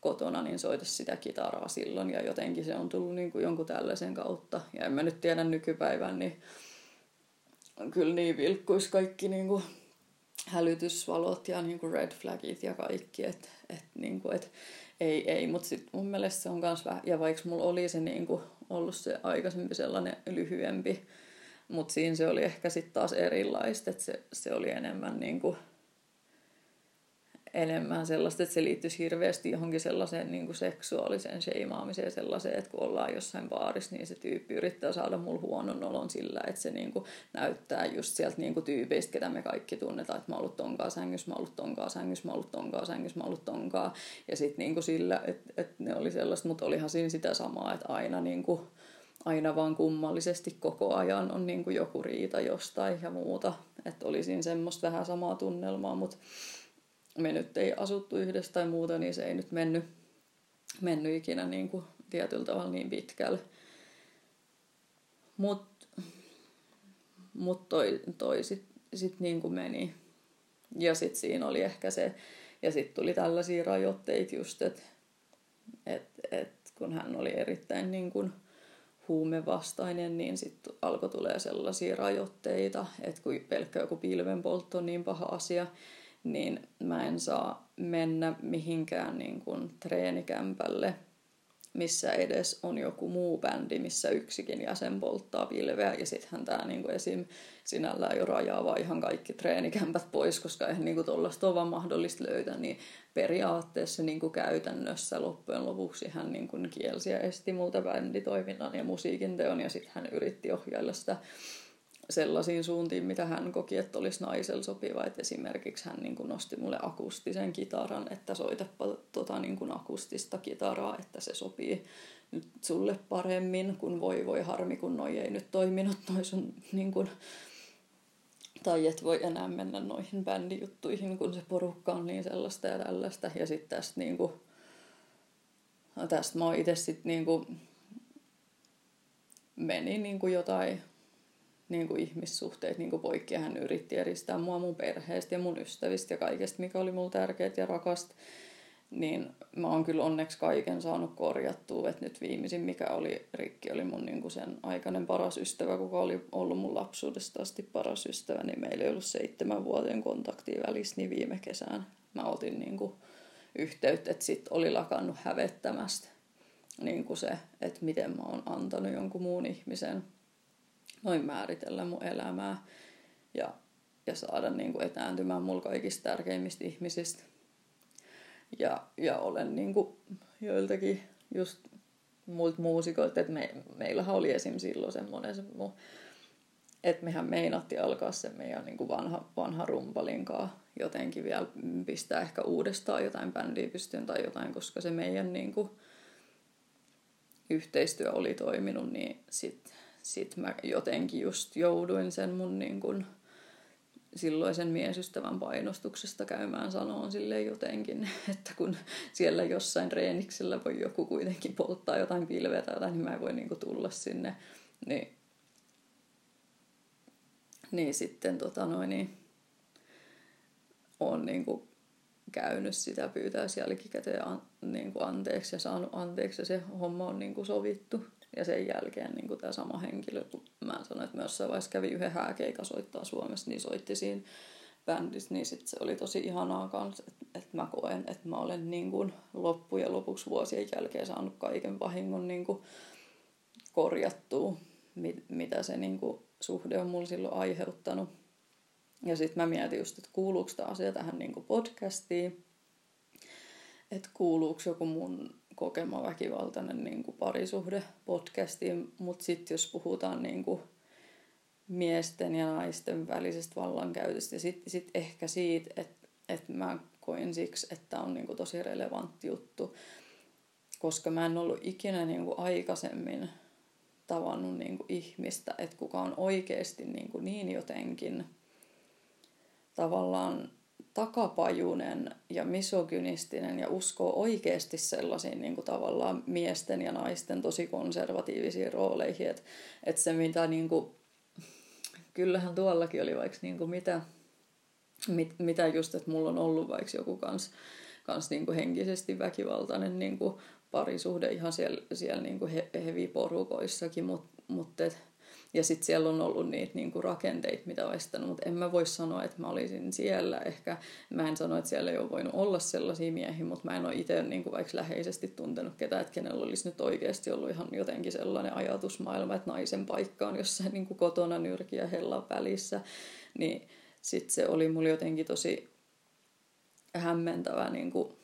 kotona, niin soita sitä kitaraa silloin. Ja jotenkin se on tullut niin kuin jonkun tällaisen kautta. Ja en mä nyt tiedä nykypäivän, niin kyllä niin vilkkuisi kaikki niin kuin hälytysvalot ja niin kuin red flagit ja kaikki. Että et, niin kuin, et, ei, ei, mutta sitten mun mielestä se on myös vähän, ja vaikka mulla oli se niin kuin, ollut se aikaisempi sellainen lyhyempi, mutta siinä se oli ehkä sitten taas erilaista, että se, se oli enemmän niin kuin, enemmän sellaista, että se liittyisi hirveästi johonkin sellaiseen niin kuin seksuaaliseen sheimaamiseen sellaiseen, että kun ollaan jossain baarissa, niin se tyyppi yrittää saada mulle huonon olon sillä, että se niin kuin näyttää just sieltä niin kuin tyypeistä, ketä me kaikki tunnetaan, että mä oon ollut tonkaa sängyssä, mä oon ollut tonkaa sängyssä, mä oon ollut tonkaa sängyssä, mä oon ollut tonkaa. Ja sitten niin sillä, että, että ne oli sellaista, mutta olihan siinä sitä samaa, että aina niin kuin, aina vaan kummallisesti koko ajan on niin kuin joku riita jostain ja muuta. Että oli siinä semmoista vähän samaa tunnelmaa, mutta me nyt ei asuttu yhdessä tai muuta, niin se ei nyt mennyt, mennyt ikinä niin kuin tietyllä tavalla niin pitkälle. Mutta mut toi, toi sitten sit niin kuin meni. Ja sitten siinä oli ehkä se, ja sitten tuli tällaisia rajoitteita just, että et, et, kun hän oli erittäin niin kuin huumevastainen, niin sitten alkoi tulee sellaisia rajoitteita, että kun pelkkä joku pilvenpoltto on niin paha asia, niin mä en saa mennä mihinkään niin kuin treenikämpälle, missä edes on joku muu bändi, missä yksikin jäsen polttaa pilveä. Ja sittenhän tämä niin kuin esim. sinällään jo rajaava ihan kaikki treenikämpät pois, koska eihän niin tuollaista ole vaan mahdollista löytää. Niin periaatteessa niin kuin käytännössä loppujen lopuksi hän niin kuin kielsi ja esti multa bänditoiminnan ja musiikin teon. Ja sitten hän yritti ohjailla sitä sellaisiin suuntiin, mitä hän koki, että olisi naisella sopiva. Et esimerkiksi hän niin kuin nosti mulle akustisen kitaran, että soitapa tota, niin kuin akustista kitaraa, että se sopii nyt sulle paremmin, kun voi voi harmi, kun noi ei nyt toiminut noi sun niin kuin, tai et voi enää mennä noihin bändijuttuihin, kun se porukka on niin sellaista ja tällaista. Ja sitten tästä, niin kuin, tästä mä itse sitten niin kuin, meni niin kuin jotain niin kuin ihmissuhteet niin kuin poikki hän yritti eristää mua mun perheestä ja mun ystävistä ja kaikesta, mikä oli mulle tärkeää ja rakasta. Niin mä oon kyllä onneksi kaiken saanut korjattua, että nyt viimeisin mikä oli rikki oli mun niin kuin sen aikainen paras ystävä, kuka oli ollut mun lapsuudesta asti paras ystävä, niin meillä ei ollut seitsemän vuoden kontaktia välissä, niin viime kesään mä otin niin kuin yhteyttä, että sit oli lakannut hävettämästä niin kuin se, että miten mä oon antanut jonkun muun ihmisen noin määritellä mun elämää ja, ja saada niin kuin etääntymään mulla kaikista tärkeimmistä ihmisistä. Ja, ja olen niin kuin joiltakin just muilta muusikoilta, että me, meillähän oli esim. silloin semmoinen se mun, että mehän meinatti alkaa se meidän niin kuin vanha, vanha rumpalinkaa jotenkin vielä pistää ehkä uudestaan jotain bändiä pystyyn tai jotain, koska se meidän niin kuin, yhteistyö oli toiminut, niin sitten sit mä jotenkin just jouduin sen mun niin kun silloisen miesystävän painostuksesta käymään sanoon sille jotenkin, että kun siellä jossain reeniksellä voi joku kuitenkin polttaa jotain pilveä tai jotain, niin mä en voi niin tulla sinne. Niin, niin sitten tota noin, niin, on niin kuin käynyt sitä pyytää jälkikäteen an, niin kuin anteeksi ja saanut anteeksi ja se homma on niin kuin sovittu. Ja sen jälkeen niin tämä sama henkilö, kun mä sanoin, että mä jossain vaiheessa kävi yhden hääkeika soittaa Suomessa, niin soitti siinä bändissä, niin sit se oli tosi ihanaa kanssa, että, että mä koen, että mä olen niin kuin loppujen lopuksi vuosien jälkeen saanut kaiken vahingon niin kuin korjattua, mit, mitä se niin kuin suhde on mulla silloin aiheuttanut. Ja sitten mä mietin just, että kuuluuko tämä asia tähän niin kuin podcastiin, että kuuluuko joku mun kokema väkivaltainen niin kuin parisuhde podcastiin, mutta sitten jos puhutaan niin kuin miesten ja naisten välisestä vallankäytöstä ja sitten sit ehkä siitä, että et mä koin siksi, että on niin kuin tosi relevantti juttu, koska mä en ollut ikinä niin kuin aikaisemmin tavannut niin kuin ihmistä, että kuka on oikeasti niin, kuin niin jotenkin – tavallaan takapajunen ja misogynistinen ja uskoo oikeasti sellaisiin niin kuin tavallaan miesten ja naisten tosi konservatiivisiin rooleihin. Että et se mitä niin kuin, kyllähän tuollakin oli vaikka niin kuin mitä, mit, mitä just, että mulla on ollut vaikka joku kans, kans niin kuin henkisesti väkivaltainen niin kuin parisuhde ihan siellä, siellä niin kuin he, heviporukoissakin, mutta mut, et, ja sitten siellä on ollut niitä niinku rakenteita, mitä on estänyt, mutta en mä voi sanoa, että mä olisin siellä. Ehkä mä en sano, että siellä ei ole voinut olla sellaisia miehiä, mutta mä en ole itse niinku vaikka läheisesti tuntenut ketään, että kenellä olisi nyt oikeasti ollut ihan jotenkin sellainen ajatusmaailma, että naisen paikka on jossain niinku kotona nyrkiä hella välissä. Niin sitten se oli mulle jotenkin tosi hämmentävä niinku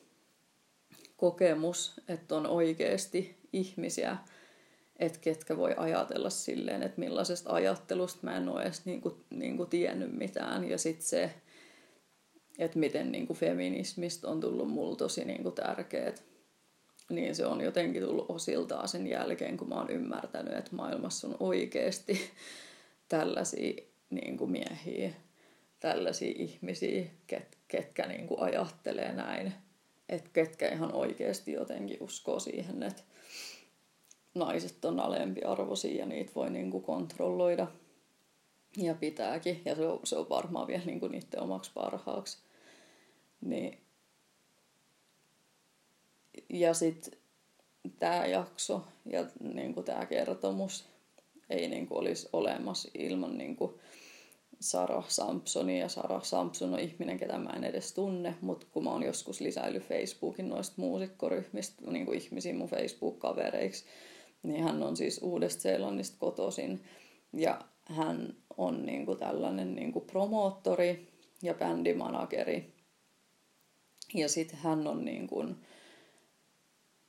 kokemus, että on oikeasti ihmisiä, että ketkä voi ajatella silleen, että millaisesta ajattelusta mä en ole edes niinku, niinku tiennyt mitään. Ja sitten se, että miten niinku feminismistä on tullut mulle tosi niinku tärkeät. Niin se on jotenkin tullut osiltaan sen jälkeen, kun mä oon ymmärtänyt, että maailmassa on oikeasti tällaisia niinku miehiä, tällaisia ihmisiä, ket, ketkä niinku ajattelee näin. Että ketkä ihan oikeasti jotenkin uskoo siihen, että naiset on alempiarvoisia ja niitä voi niinku kontrolloida ja pitääkin. Ja se on, se on varmaan vielä niinku niiden omaksi parhaaksi. Niin. Ja sitten tämä jakso ja niinku tämä kertomus ei niinku olisi olemassa ilman niinku Sara Sampsoni ja Sara Sampson on ihminen, ketä mä en edes tunne, mutta kun mä oon joskus lisäillyt Facebookin noista muusikkoryhmistä niin kuin ihmisiä mun Facebook-kavereiksi, niin hän on siis Uudesta-Seelannista kotoisin ja hän on niin kuin tällainen niin kuin promoottori ja bändimanageri. Ja sitten hän on niin kuin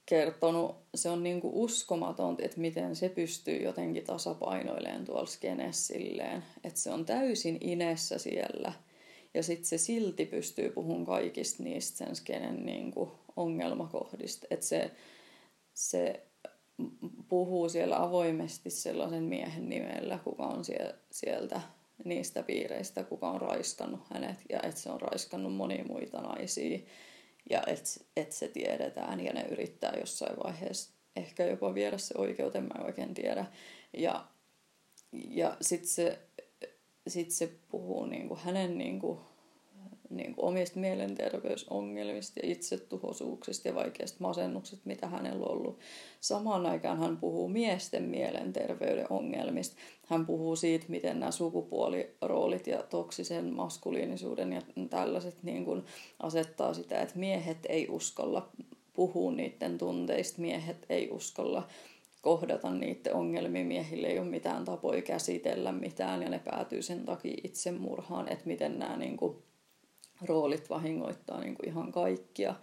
kertonut, se on niinku uskomatonta, että miten se pystyy jotenkin tasapainoilemaan tuolla skenessä että se on täysin inessä siellä. Ja sitten se silti pystyy puhumaan kaikista niistä sen skenen niinku ongelmakohdista. Että se, se puhuu siellä avoimesti sellaisen miehen nimellä, kuka on sieltä niistä piireistä, kuka on raiskannut hänet ja että se on raiskannut monia muita naisia ja että et se tiedetään ja ne yrittää jossain vaiheessa ehkä jopa viedä se oikeuteen, mä en oikein tiedä. Ja, ja sitten se, sit se puhuu niinku hänen niinku niin kuin omista mielenterveysongelmista ja itsetuhoisuuksista ja vaikeista masennuksista, mitä hänellä on ollut. Samaan aikaan hän puhuu miesten mielenterveyden ongelmista. Hän puhuu siitä, miten nämä sukupuoliroolit ja toksisen maskuliinisuuden ja tällaiset niin kuin asettaa sitä, että miehet ei uskalla puhua niiden tunteista, miehet ei uskalla kohdata niiden ongelmia. Miehille ei ole mitään tapoja käsitellä mitään ja ne päätyy sen takia itsemurhaan, että miten nämä niin kuin roolit vahingoittaa niin kuin ihan kaikkia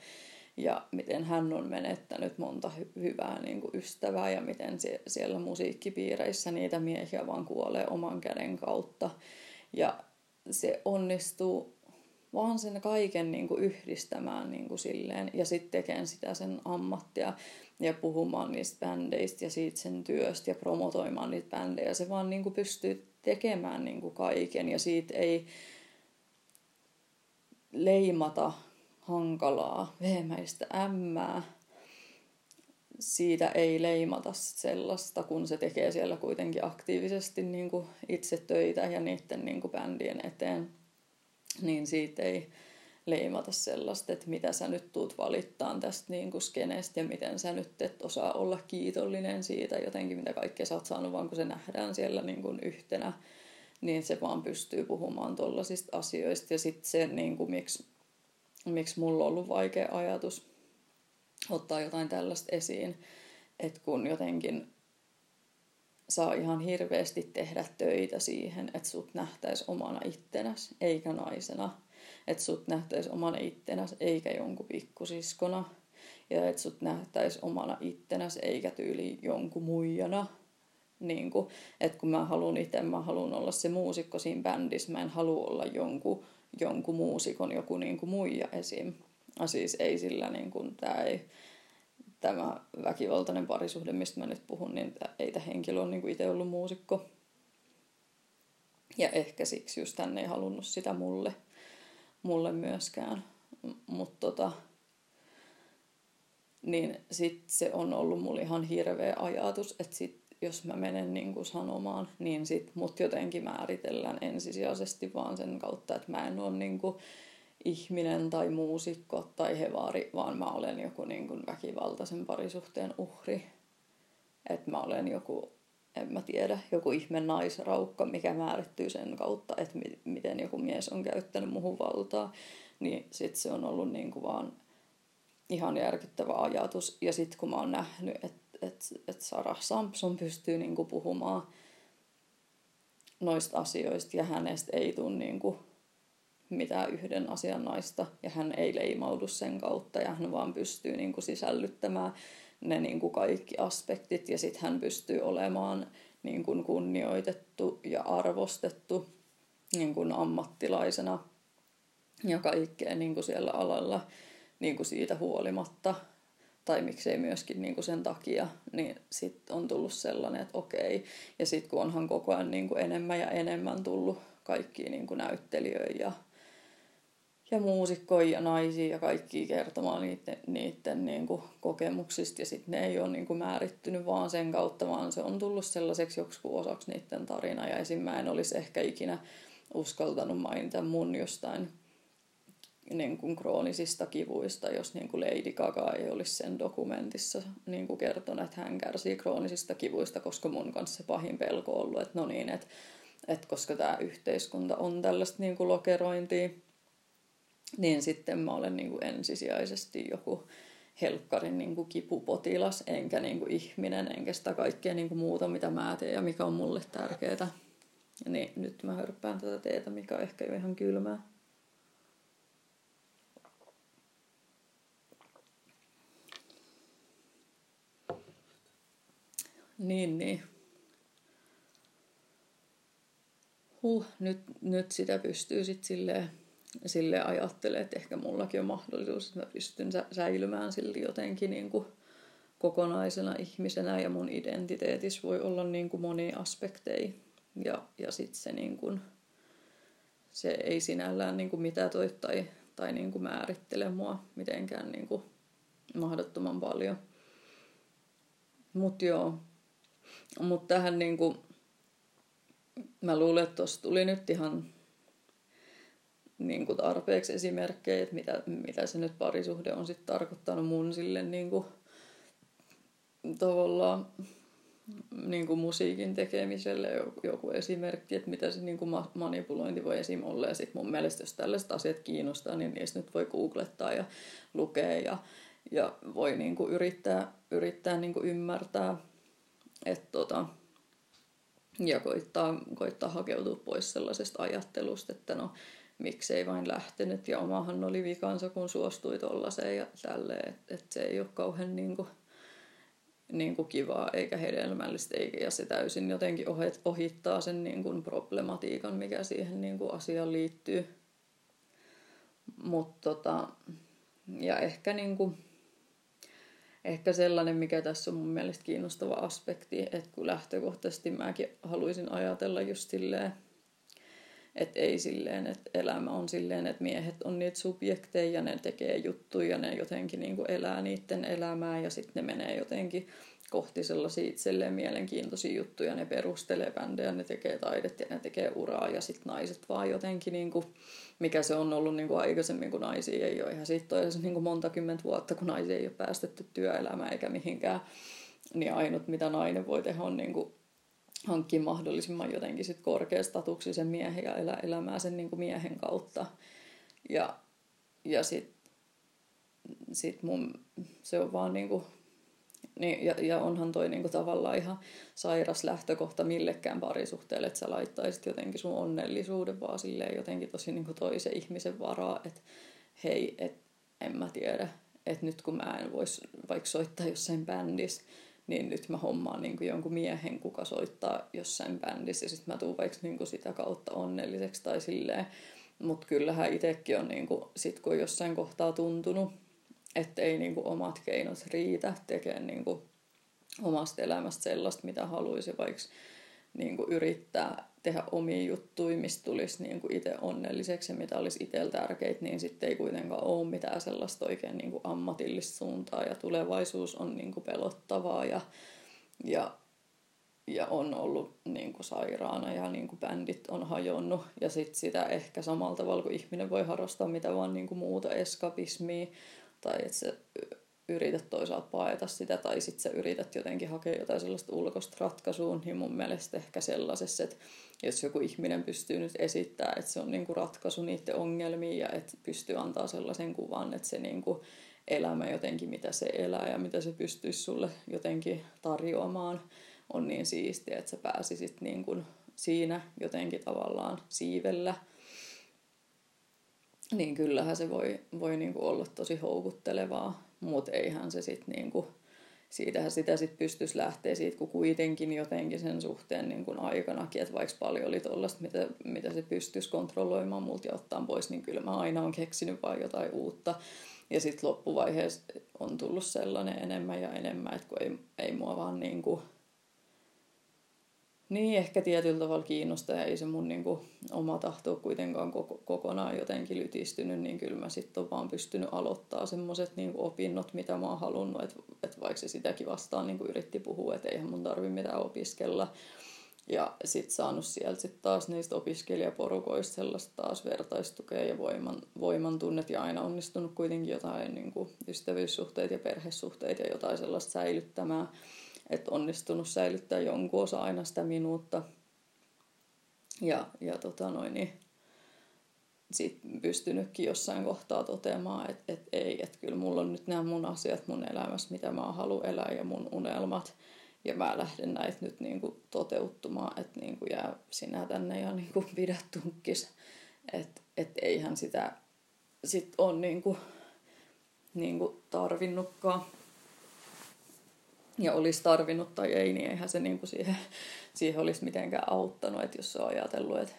ja miten hän on menettänyt monta hy- hyvää niin kuin ystävää ja miten sie- siellä musiikkipiireissä niitä miehiä vaan kuolee oman käden kautta. Ja se onnistuu vaan sen kaiken niin kuin yhdistämään niin kuin silleen ja sitten tekemään sitä sen ammattia ja puhumaan niistä bändeistä ja siitä sen työstä ja promotoimaan niitä bändejä. Se vaan niin kuin pystyy tekemään niin kuin kaiken ja siitä ei leimata hankalaa, vehemäistä ämmää. Siitä ei leimata sellaista, kun se tekee siellä kuitenkin aktiivisesti niin kuin itse töitä ja niiden niin kuin bändien eteen. Niin siitä ei leimata sellaista, että mitä sä nyt tuut valittaan tästä niin kuin skeneestä ja miten sä nyt et osaa olla kiitollinen siitä jotenkin, mitä kaikkea sä oot saanut, vaan kun se nähdään siellä niin kuin yhtenä niin se vaan pystyy puhumaan tuollaisista asioista. Ja sitten se, niin kuin, miksi, miksi mulla on ollut vaikea ajatus ottaa jotain tällaista esiin, että kun jotenkin saa ihan hirveästi tehdä töitä siihen, että sut nähtäisi omana ittenäs, eikä naisena. Että sut nähtäisi omana ittenäs, eikä jonkun pikkusiskona. Ja että sut nähtäisi omana ittenäs, eikä tyyli jonkun muijana niin kuin, että kun mä haluan itse, mä haluan olla se muusikko siinä bändissä, mä en halua olla jonkun, jonkun muusikon joku niin kuin muija esim. Ja siis ei sillä, niin kuin, tämä ei, tämä väkivaltainen parisuhde, mistä mä nyt puhun, niin ei tämä henkilö ole niin itse ollut muusikko. Ja ehkä siksi just hän ei halunnut sitä mulle, mulle myöskään. Mutta tota, niin sit se on ollut mulle ihan hirveä ajatus, että sit jos mä menen niin kuin sanomaan, niin sit mut jotenkin määritellään ensisijaisesti vaan sen kautta, että mä en ole niin kuin ihminen tai muusikko tai hevari, vaan mä olen joku niin kuin väkivaltaisen parisuhteen uhri. Että mä olen joku, en mä tiedä, joku ihme naisraukka, mikä määrittyy sen kautta, että mi- miten joku mies on käyttänyt muuhun valtaa. Niin sit se on ollut niin kuin vaan ihan järkyttävä ajatus. Ja sitten kun mä oon nähnyt, että että et Sarah Sampson pystyy niinku puhumaan noista asioista ja hänestä ei tule niinku mitään yhden asian naista ja hän ei leimaudu sen kautta ja hän vaan pystyy niinku sisällyttämään ne niinku kaikki aspektit ja sitten hän pystyy olemaan niinku kunnioitettu ja arvostettu niinku ammattilaisena ja kaikkea niinku siellä alalla niinku siitä huolimatta tai miksei myöskin niin kuin sen takia, niin sitten on tullut sellainen, että okei. Ja sitten kun onhan koko ajan niin kuin enemmän ja enemmän tullut kaikkia niin kuin näyttelijöitä ja, ja muusikkoja ja naisia ja kaikki kertomaan niiden, niiden niin kuin kokemuksista. Ja sitten ne ei ole niin kuin määrittynyt vaan sen kautta, vaan se on tullut sellaiseksi joksikin osaksi niiden tarina. Ja esim. mä en olisi ehkä ikinä uskaltanut mainita mun jostain niin kuin kroonisista kivuista, jos niin kuin Lady Gaga ei olisi sen dokumentissa niin kuin kertonut, että hän kärsii kroonisista kivuista, koska mun kanssa se pahin pelko on ollut, että no niin, että, että koska tämä yhteiskunta on tällaista niin kuin lokerointia, niin sitten mä olen niin kuin ensisijaisesti joku helkkarin niin kuin kipupotilas, enkä niin kuin ihminen, enkä sitä kaikkea niin kuin muuta, mitä mä teen ja mikä on mulle tärkeää. Niin nyt mä hörppään tätä teetä, mikä on ehkä jo ihan kylmää. Niin, niin. Huh, nyt, nyt sitä pystyy sitten silleen, silleen ajattelemaan, että ehkä mullakin on mahdollisuus, että mä pystyn säilymään silti jotenkin niin kuin kokonaisena ihmisenä ja mun identiteetissä voi olla niin kuin monia aspekteja. Ja, ja sitten se, niin kuin, se ei sinällään niin kuin mitätöi tai, tai niin kuin määrittele mua mitenkään niin kuin mahdottoman paljon. Mutta joo, mutta tähän niin kuin, mä luulen, että tuossa tuli nyt ihan niin kuin tarpeeksi esimerkkejä, että mitä, mitä se nyt parisuhde on sitten tarkoittanut mun sille niin kuin, tavallaan niin kuin musiikin tekemiselle joku esimerkki, että mitä se niin kuin manipulointi voi esim. olla. Ja sitten mun mielestä, jos tällaiset asiat kiinnostaa, niin niistä nyt voi googlettaa ja lukea ja, ja voi niin kuin yrittää, yrittää niin kuin ymmärtää. Että tota, ja koittaa, koittaa hakeutua pois sellaisesta ajattelusta, että no miksei vain lähtenyt ja omahan oli vikansa, kun suostui tollaiseen ja tälleen, että et se ei ole kauhean niin kuin, niin kuin kivaa eikä hedelmällistä eikä, ja se täysin jotenkin ohittaa sen niin kuin problematiikan, mikä siihen niin kuin asiaan liittyy. Mutta tota, ja ehkä, niin kuin, ehkä sellainen, mikä tässä on mun mielestä kiinnostava aspekti, että kun lähtökohtaisesti mäkin haluaisin ajatella just silleen, että ei silleen, että elämä on silleen, että miehet on niitä subjekteja ja ne tekee juttuja ja ne jotenkin niin kuin elää niiden elämää ja sitten ne menee jotenkin kohti sellaisia itselleen mielenkiintoisia juttuja. Ne perustelee bändejä, ne tekee taidetta ja ne tekee uraa ja sitten naiset vaan jotenkin, niin kuin, mikä se on ollut niin kuin aikaisemmin, kun naisia ei ole. Ihan siitä on niin monta kymmentä vuotta, kun naisia ei ole päästetty työelämään eikä mihinkään. Niin ainut, mitä nainen voi tehdä, on niin hankkia mahdollisimman jotenkin sit korkeastatuksisen miehen ja elää elämää sen niin kuin miehen kautta. Ja, ja sitten sit mun, se on vaan niin kuin, niin, ja, ja onhan toi niin kuin tavallaan ihan sairas lähtökohta millekään parisuhteelle, että sä laittaisit jotenkin sun onnellisuuden vaan silleen jotenkin tosi niin kuin toisen ihmisen varaa, että hei, et, en mä tiedä, että nyt kun mä en voisi vaikka soittaa jossain bändissä, niin nyt mä hommaan niin kuin jonkun miehen, kuka soittaa jossain bändissä ja sitten mä tuun vaikka niin kuin sitä kautta onnelliseksi tai silleen. Mutta kyllähän itsekin on, niin kuin, sit kun on jossain kohtaa tuntunut, että ei niin kuin omat keinot riitä tekemään niin kuin omasta elämästä sellaista, mitä haluaisi vaikka niin kuin yrittää tehdä omia juttuja, mistä tulisi niin kuin itse onnelliseksi ja mitä olisi itsellä tärkeitä, niin sitten ei kuitenkaan ole mitään sellaista oikein niin kuin ammatillista suuntaa. Ja tulevaisuus on niin kuin pelottavaa ja, ja, ja on ollut niin kuin sairaana ja niin kuin bändit on hajonnut. Ja sitten sitä ehkä samalla tavalla kuin ihminen voi harrastaa mitä vaan niin kuin muuta eskapismia tai että se yrität toisaalta paeta sitä tai sitten sä yrität jotenkin hakea jotain sellaista ulkoista ratkaisua, niin mun mielestä ehkä sellaisessa, että jos joku ihminen pystyy nyt esittämään, että se on niinku ratkaisu niiden ongelmiin ja että pystyy antaa sellaisen kuvan, että se niinku elämä jotenkin, mitä se elää ja mitä se pystyisi sulle jotenkin tarjoamaan, on niin siistiä, että sä pääsisit niinku siinä jotenkin tavallaan siivellä – niin kyllähän se voi, voi niinku olla tosi houkuttelevaa, mutta eihän se sitten niinku, siitähän sitä sitten pystyisi lähteä siitä, kun kuitenkin jotenkin sen suhteen niin kuin aikanakin, että vaikka paljon oli tollaista, mitä, mitä se pystyisi kontrolloimaan multa ja ottaa pois, niin kyllä mä aina on keksinyt vain jotain uutta. Ja sitten loppuvaiheessa on tullut sellainen enemmän ja enemmän, että kun ei, ei mua vaan niin kuin niin ehkä tietyllä tavalla kiinnostaa ja ei se mun niinku oma tahto kuitenkaan koko, kokonaan jotenkin lytistynyt, niin kyllä mä sitten vaan pystynyt aloittaa semmoiset niinku opinnot, mitä mä oon halunnut, että et vaikka se sitäkin vastaan niinku yritti puhua, että eihän mun tarvi mitään opiskella. Ja sitten saanut sieltä sit taas niistä opiskelijaporukoista sellaista taas vertaistukea ja voiman, voiman tunnet ja aina onnistunut kuitenkin jotain niin kuin ystävyyssuhteita ja perhesuhteita ja jotain sellaista säilyttämään että onnistunut säilyttää jonkun osa aina sitä minuutta. Ja, ja tota noin, niin sit pystynytkin jossain kohtaa toteamaan, että et ei, että kyllä mulla on nyt nämä mun asiat mun elämässä, mitä mä haluan elää ja mun unelmat. Ja mä lähden näitä nyt niinku toteuttamaan, että niinku jää sinä tänne ja niinku pidä tunkkis. Että et eihän sitä sit on niinku, niinku tarvinnutkaan. Ja olisi tarvinnut tai ei, niin eihän se niin kuin siihen, siihen olisi mitenkään auttanut, että jos se on ajatellut, että,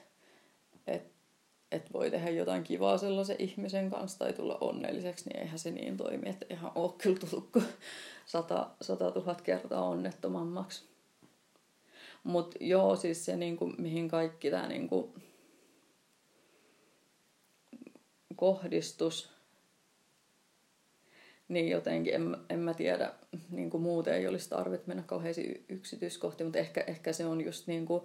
että, että voi tehdä jotain kivaa sellaisen ihmisen kanssa tai tulla onnelliseksi, niin eihän se niin toimi, että ihan ole kyllä tullut kuin sata, sata tuhat kertaa onnettomammaksi. Mutta joo, siis se niin kuin, mihin kaikki tämä niin kohdistus, niin jotenkin en, en mä tiedä, niin kuin muuten ei olisi tarvitse mennä kauheisiin yksityiskohtiin, mutta ehkä, ehkä se on just niin kuin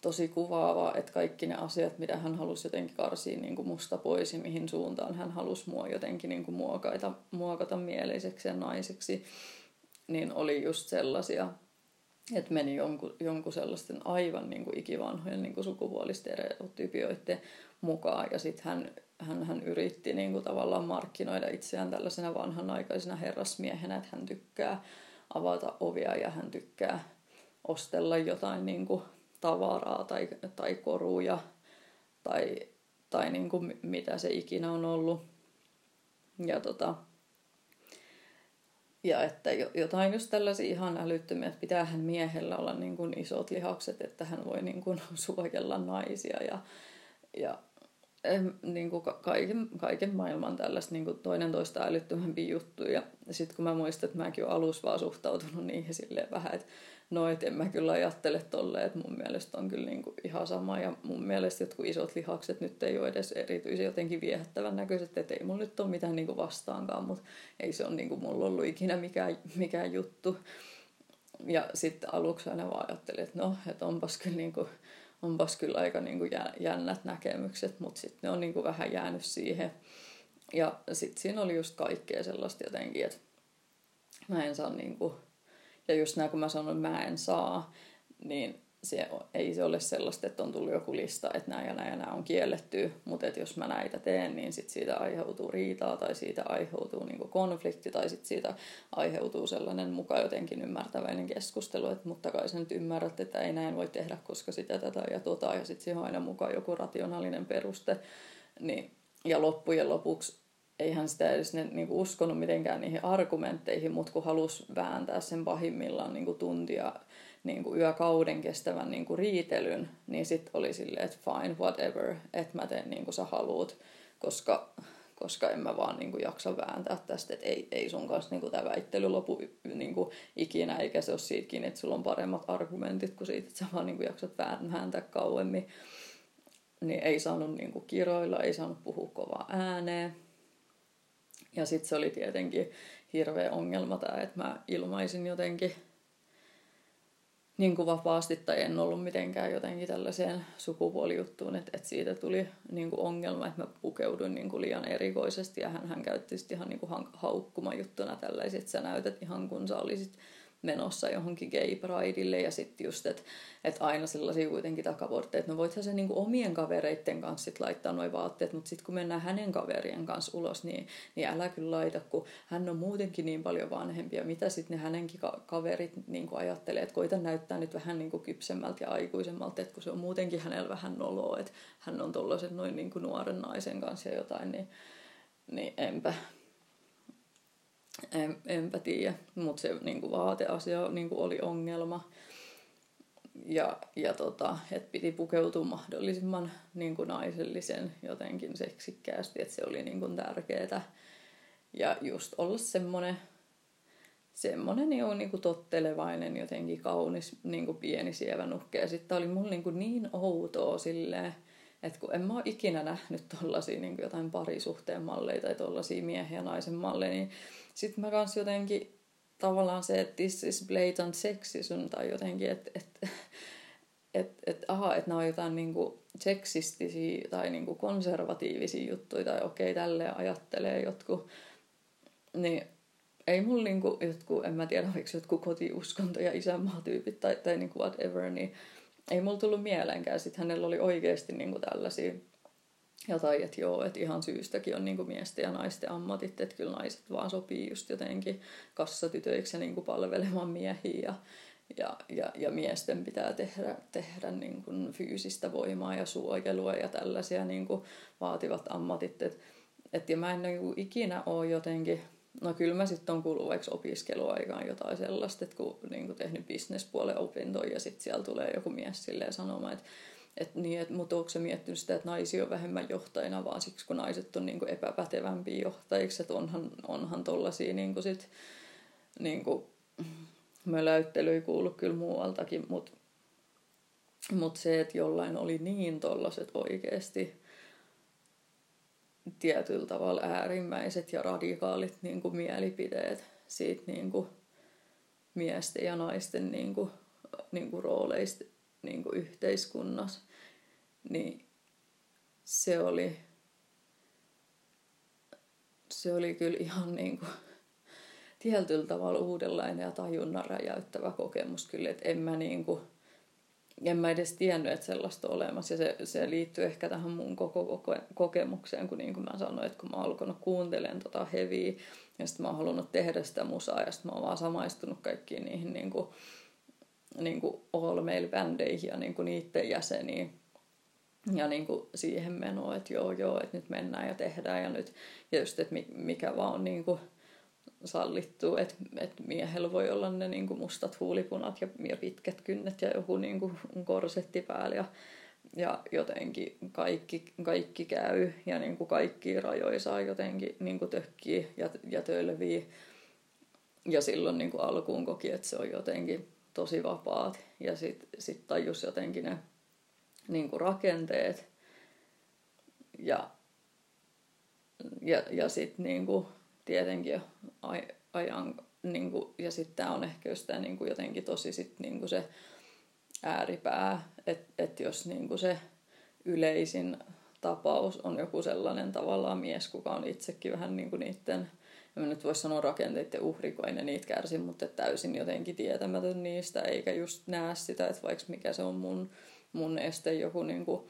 tosi kuvaavaa, että kaikki ne asiat, mitä hän halusi jotenkin karsia niin kuin musta pois ja mihin suuntaan hän halusi mua jotenkin niin kuin muokata, muokata mieleiseksi ja naiseksi, niin oli just sellaisia, että meni jonkun, jonkun sellaisten aivan niin kuin ikivanhojen niin kuin sukupuolistereotypioiden mukaan. Ja sitten hän, hän, hän yritti niin kuin tavallaan markkinoida itseään tällaisena vanhanaikaisena herrasmiehenä, että hän tykkää avata ovia ja hän tykkää ostella jotain niin kuin tavaraa tai, tai koruja tai, tai niin kuin mitä se ikinä on ollut. Ja tota, ja että jotain just tällaisia ihan älyttömiä, että pitäähän miehellä olla niin kuin isot lihakset, että hän voi niin kuin suojella naisia ja, ja niin kuin kaiken, kaiken maailman tällaista niin kuin toinen toista älyttömämpi juttu. Ja sitten kun mä muistan, että mäkin olen alussa vaan suhtautunut niihin silleen vähän, että no et en mä kyllä ajattele tolleen, että mun mielestä on kyllä niin kuin ihan sama. Ja mun mielestä jotkut isot lihakset nyt ei ole edes erityisen jotenkin viehättävän näköiset, että ei mulla nyt ole mitään niin kuin vastaankaan, mutta ei se ole niin kuin mulla ollut ikinä mikään, mikään juttu. Ja sitten aluksi aina vaan ajattelin, että no, että onpas kyllä niin kuin, onpas kyllä aika niin kuin jännät näkemykset, mutta sitten ne on niin kuin vähän jäänyt siihen. Ja sitten siinä oli just kaikkea sellaista jotenkin, että mä en saa niin kuin, ja just nämä kun mä sanon, että mä en saa, niin se, ei se ole sellaista, että on tullut joku lista, että nämä ja nämä ja nämä on kielletty, mutta että jos mä näitä teen, niin sit siitä aiheutuu riitaa tai siitä aiheutuu niin konflikti tai sit siitä aiheutuu sellainen mukaan jotenkin ymmärtäväinen keskustelu, että mutta kai sä nyt ymmärrät, että ei näin voi tehdä, koska sitä tätä ja tota ja sitten siihen on aina mukaan joku rationaalinen peruste. Niin, ja loppujen lopuksi eihän sitä edes ne, niin kuin uskonut mitenkään niihin argumentteihin, mutta kun halusi vääntää sen pahimmillaan niin kuin tuntia niin kuin yökauden kestävän niin kuin riitelyn, niin sitten oli silleen, että fine, whatever, että mä teen niin kuin sä haluut, koska, koska en mä vaan niin kuin jaksa vääntää tästä, että ei, ei sun kanssa niin kuin tämä väittely lopu niin kuin ikinä, eikä se ole siitäkin, että sulla on paremmat argumentit kuin siitä, että sä vaan niin kuin jaksat vääntää kauemmin. Niin ei saanut niin kuin kiroilla, ei saanut puhua kovaa ääneen. Ja sitten se oli tietenkin hirveä ongelma tämä, että mä ilmaisin jotenkin niin kuin vapaasti tai en ollut mitenkään jotenkin tällaiseen sukupuolijuttuun, että, että siitä tuli niin kuin ongelma, että mä pukeuduin niin kuin liian erikoisesti ja hän, hän käytti sitten ihan niin kuin haukkumajuttuna tällaisia, että sä näytät ihan kun sä olisit menossa johonkin gay prideille ja sitten just, että et aina sellaisia kuitenkin takaportteja, että no voithan se niinku omien kavereitten kanssa sit laittaa nuo vaatteet, mutta sitten kun mennään hänen kaverien kanssa ulos, niin, niin älä kyllä laita, kun hän on muutenkin niin paljon vanhempia, mitä sitten ne hänenkin ka- kaverit niinku ajattelee, että koita näyttää nyt vähän niinku kypsemmältä ja aikuisemmalta, että kun se on muutenkin hänellä vähän noloa, että hän on tuollaisen noin niinku nuoren naisen kanssa ja jotain, niin, niin enpä, tiedä, mutta se niin kuin vaateasia niin kuin oli ongelma. Ja, ja tota, että piti pukeutua mahdollisimman niin kuin naisellisen jotenkin seksikkäästi, että se oli niin kuin tärkeää. Ja just olla semmoinen semmoinen niin, niin kuin tottelevainen, jotenkin kaunis, niin kuin pieni sievä nukke. Ja sitten oli mulla niin, kuin niin outoa silleen, että kun en mä ole ikinä nähnyt tollasia niin jotain parisuhteen malleja tai tollasia miehen ja naisen malleja, niin sitten mä kans jotenkin tavallaan se, että this is blatant sexism tai jotenkin, että et, et, et, aha, että nämä on jotain niinku seksistisiä tai niinku konservatiivisia juttuja tai okei, okay, tälleen ajattelee jotkut. Niin ei mulla niinku jotkut, en mä tiedä, oliko jotkut kotiuskonto- ja isänmaatyypit tai, tai niinku whatever, niin ei mulla tullut mieleenkään. Sitten hänellä oli oikeasti niinku tällaisia jotain, että joo, että ihan syystäkin on niin kuin miesten ja naisten ammatit, että kyllä naiset vaan sopii just jotenkin kassatytöiksi ja niin kuin palvelemaan miehiä ja, ja, ja, ja miesten pitää tehdä, tehdä niin kuin fyysistä voimaa ja suojelua ja tällaisia niin kuin vaativat ammatit. Et, et, ja mä en niin kuin ikinä ole jotenkin no kyllä mä sitten on kuullut vaikka opiskeluaikaan jotain sellaista, että kun niin tehnyt bisnespuolen opintoja ja sitten siellä tulee joku mies silleen sanomaan, että et niin, et, mutta onko se miettinyt sitä, että naisia on vähemmän johtajina, vaan siksi kun naiset on niin kuin epäpätevämpiä johtajiksi, että onhan, onhan tollaisia niin kuin sit, niin kuin, möläyttelyä kuullut kyllä muualtakin, mutta mut se, että jollain oli niin tollaset oikeasti tietyllä tavalla äärimmäiset ja radikaalit niin kuin mielipiteet siitä niin kuin miesten ja naisten niin kuin, niin kuin rooleista niin kuin yhteiskunnassa, niin se oli, se oli kyllä ihan niin kuin tietyllä tavalla uudenlainen ja tajunnan räjäyttävä kokemus kyllä, että en mä niin kuin, en mä edes tiennyt, että sellaista on olemassa. Ja se, se liittyy ehkä tähän mun koko, kokemukseen, kun niin kuin mä sanoin, että kun mä oon alkanut kuuntelemaan tota heviä, ja sitten mä oon halunnut tehdä sitä musaa, ja sitten mä oon vaan samaistunut kaikkiin niihin niin kuin, niin kuin all male bändeihin ja niin kuin niiden jäseniin. Ja niin kuin siihen menoa, että joo joo, että nyt mennään ja tehdään ja nyt. Ja just, että mikä vaan on niin kuin sallittu, että, että miehellä voi olla ne niin kuin mustat huulipunat ja, ja pitkät kynnet ja joku niin kuin korsetti päällä ja, ja jotenkin kaikki, kaikki käy ja niin kuin kaikki rajoja saa jotenkin niin kuin tökkiä ja, ja tölviä. Ja silloin niin kuin alkuun koki, että se on jotenkin tosi vapaat ja sitten sit tajus jotenkin ne niin kuin rakenteet ja, ja, ja sitten tietenkin ajan, niin kuin, ja sitten tämä on ehkä just tämä niin kuin jotenkin tosi sit niin kuin se ääripää, että et jos niin kuin se yleisin tapaus on joku sellainen tavallaan mies, kuka on itsekin vähän niin kuin niiden, en nyt voi sanoa rakenteiden uhri, kun ei ne niitä kärsi, mutta täysin jotenkin tietämätön niistä, eikä just näe sitä, että vaikka mikä se on mun, mun este joku niin kuin,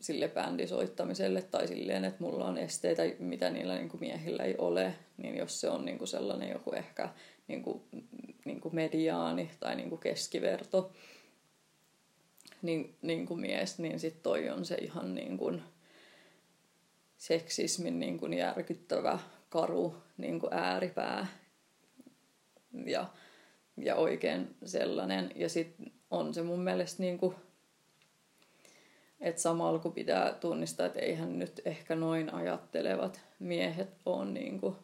sille bändisoittamiselle tai silleen, että mulla on esteitä, mitä niillä niin kuin miehillä ei ole, niin jos se on niin kuin sellainen joku ehkä niin kuin, niin kuin mediaani tai niin kuin keskiverto niin, niin kuin mies, niin sitten toi on se ihan niin kuin seksismin niin kuin järkyttävä karu niin kuin ääripää ja, ja oikein sellainen. Ja sitten on se mun mielestä niin kuin että samalla kun pitää tunnistaa, että eihän nyt ehkä noin ajattelevat miehet ole niin kuin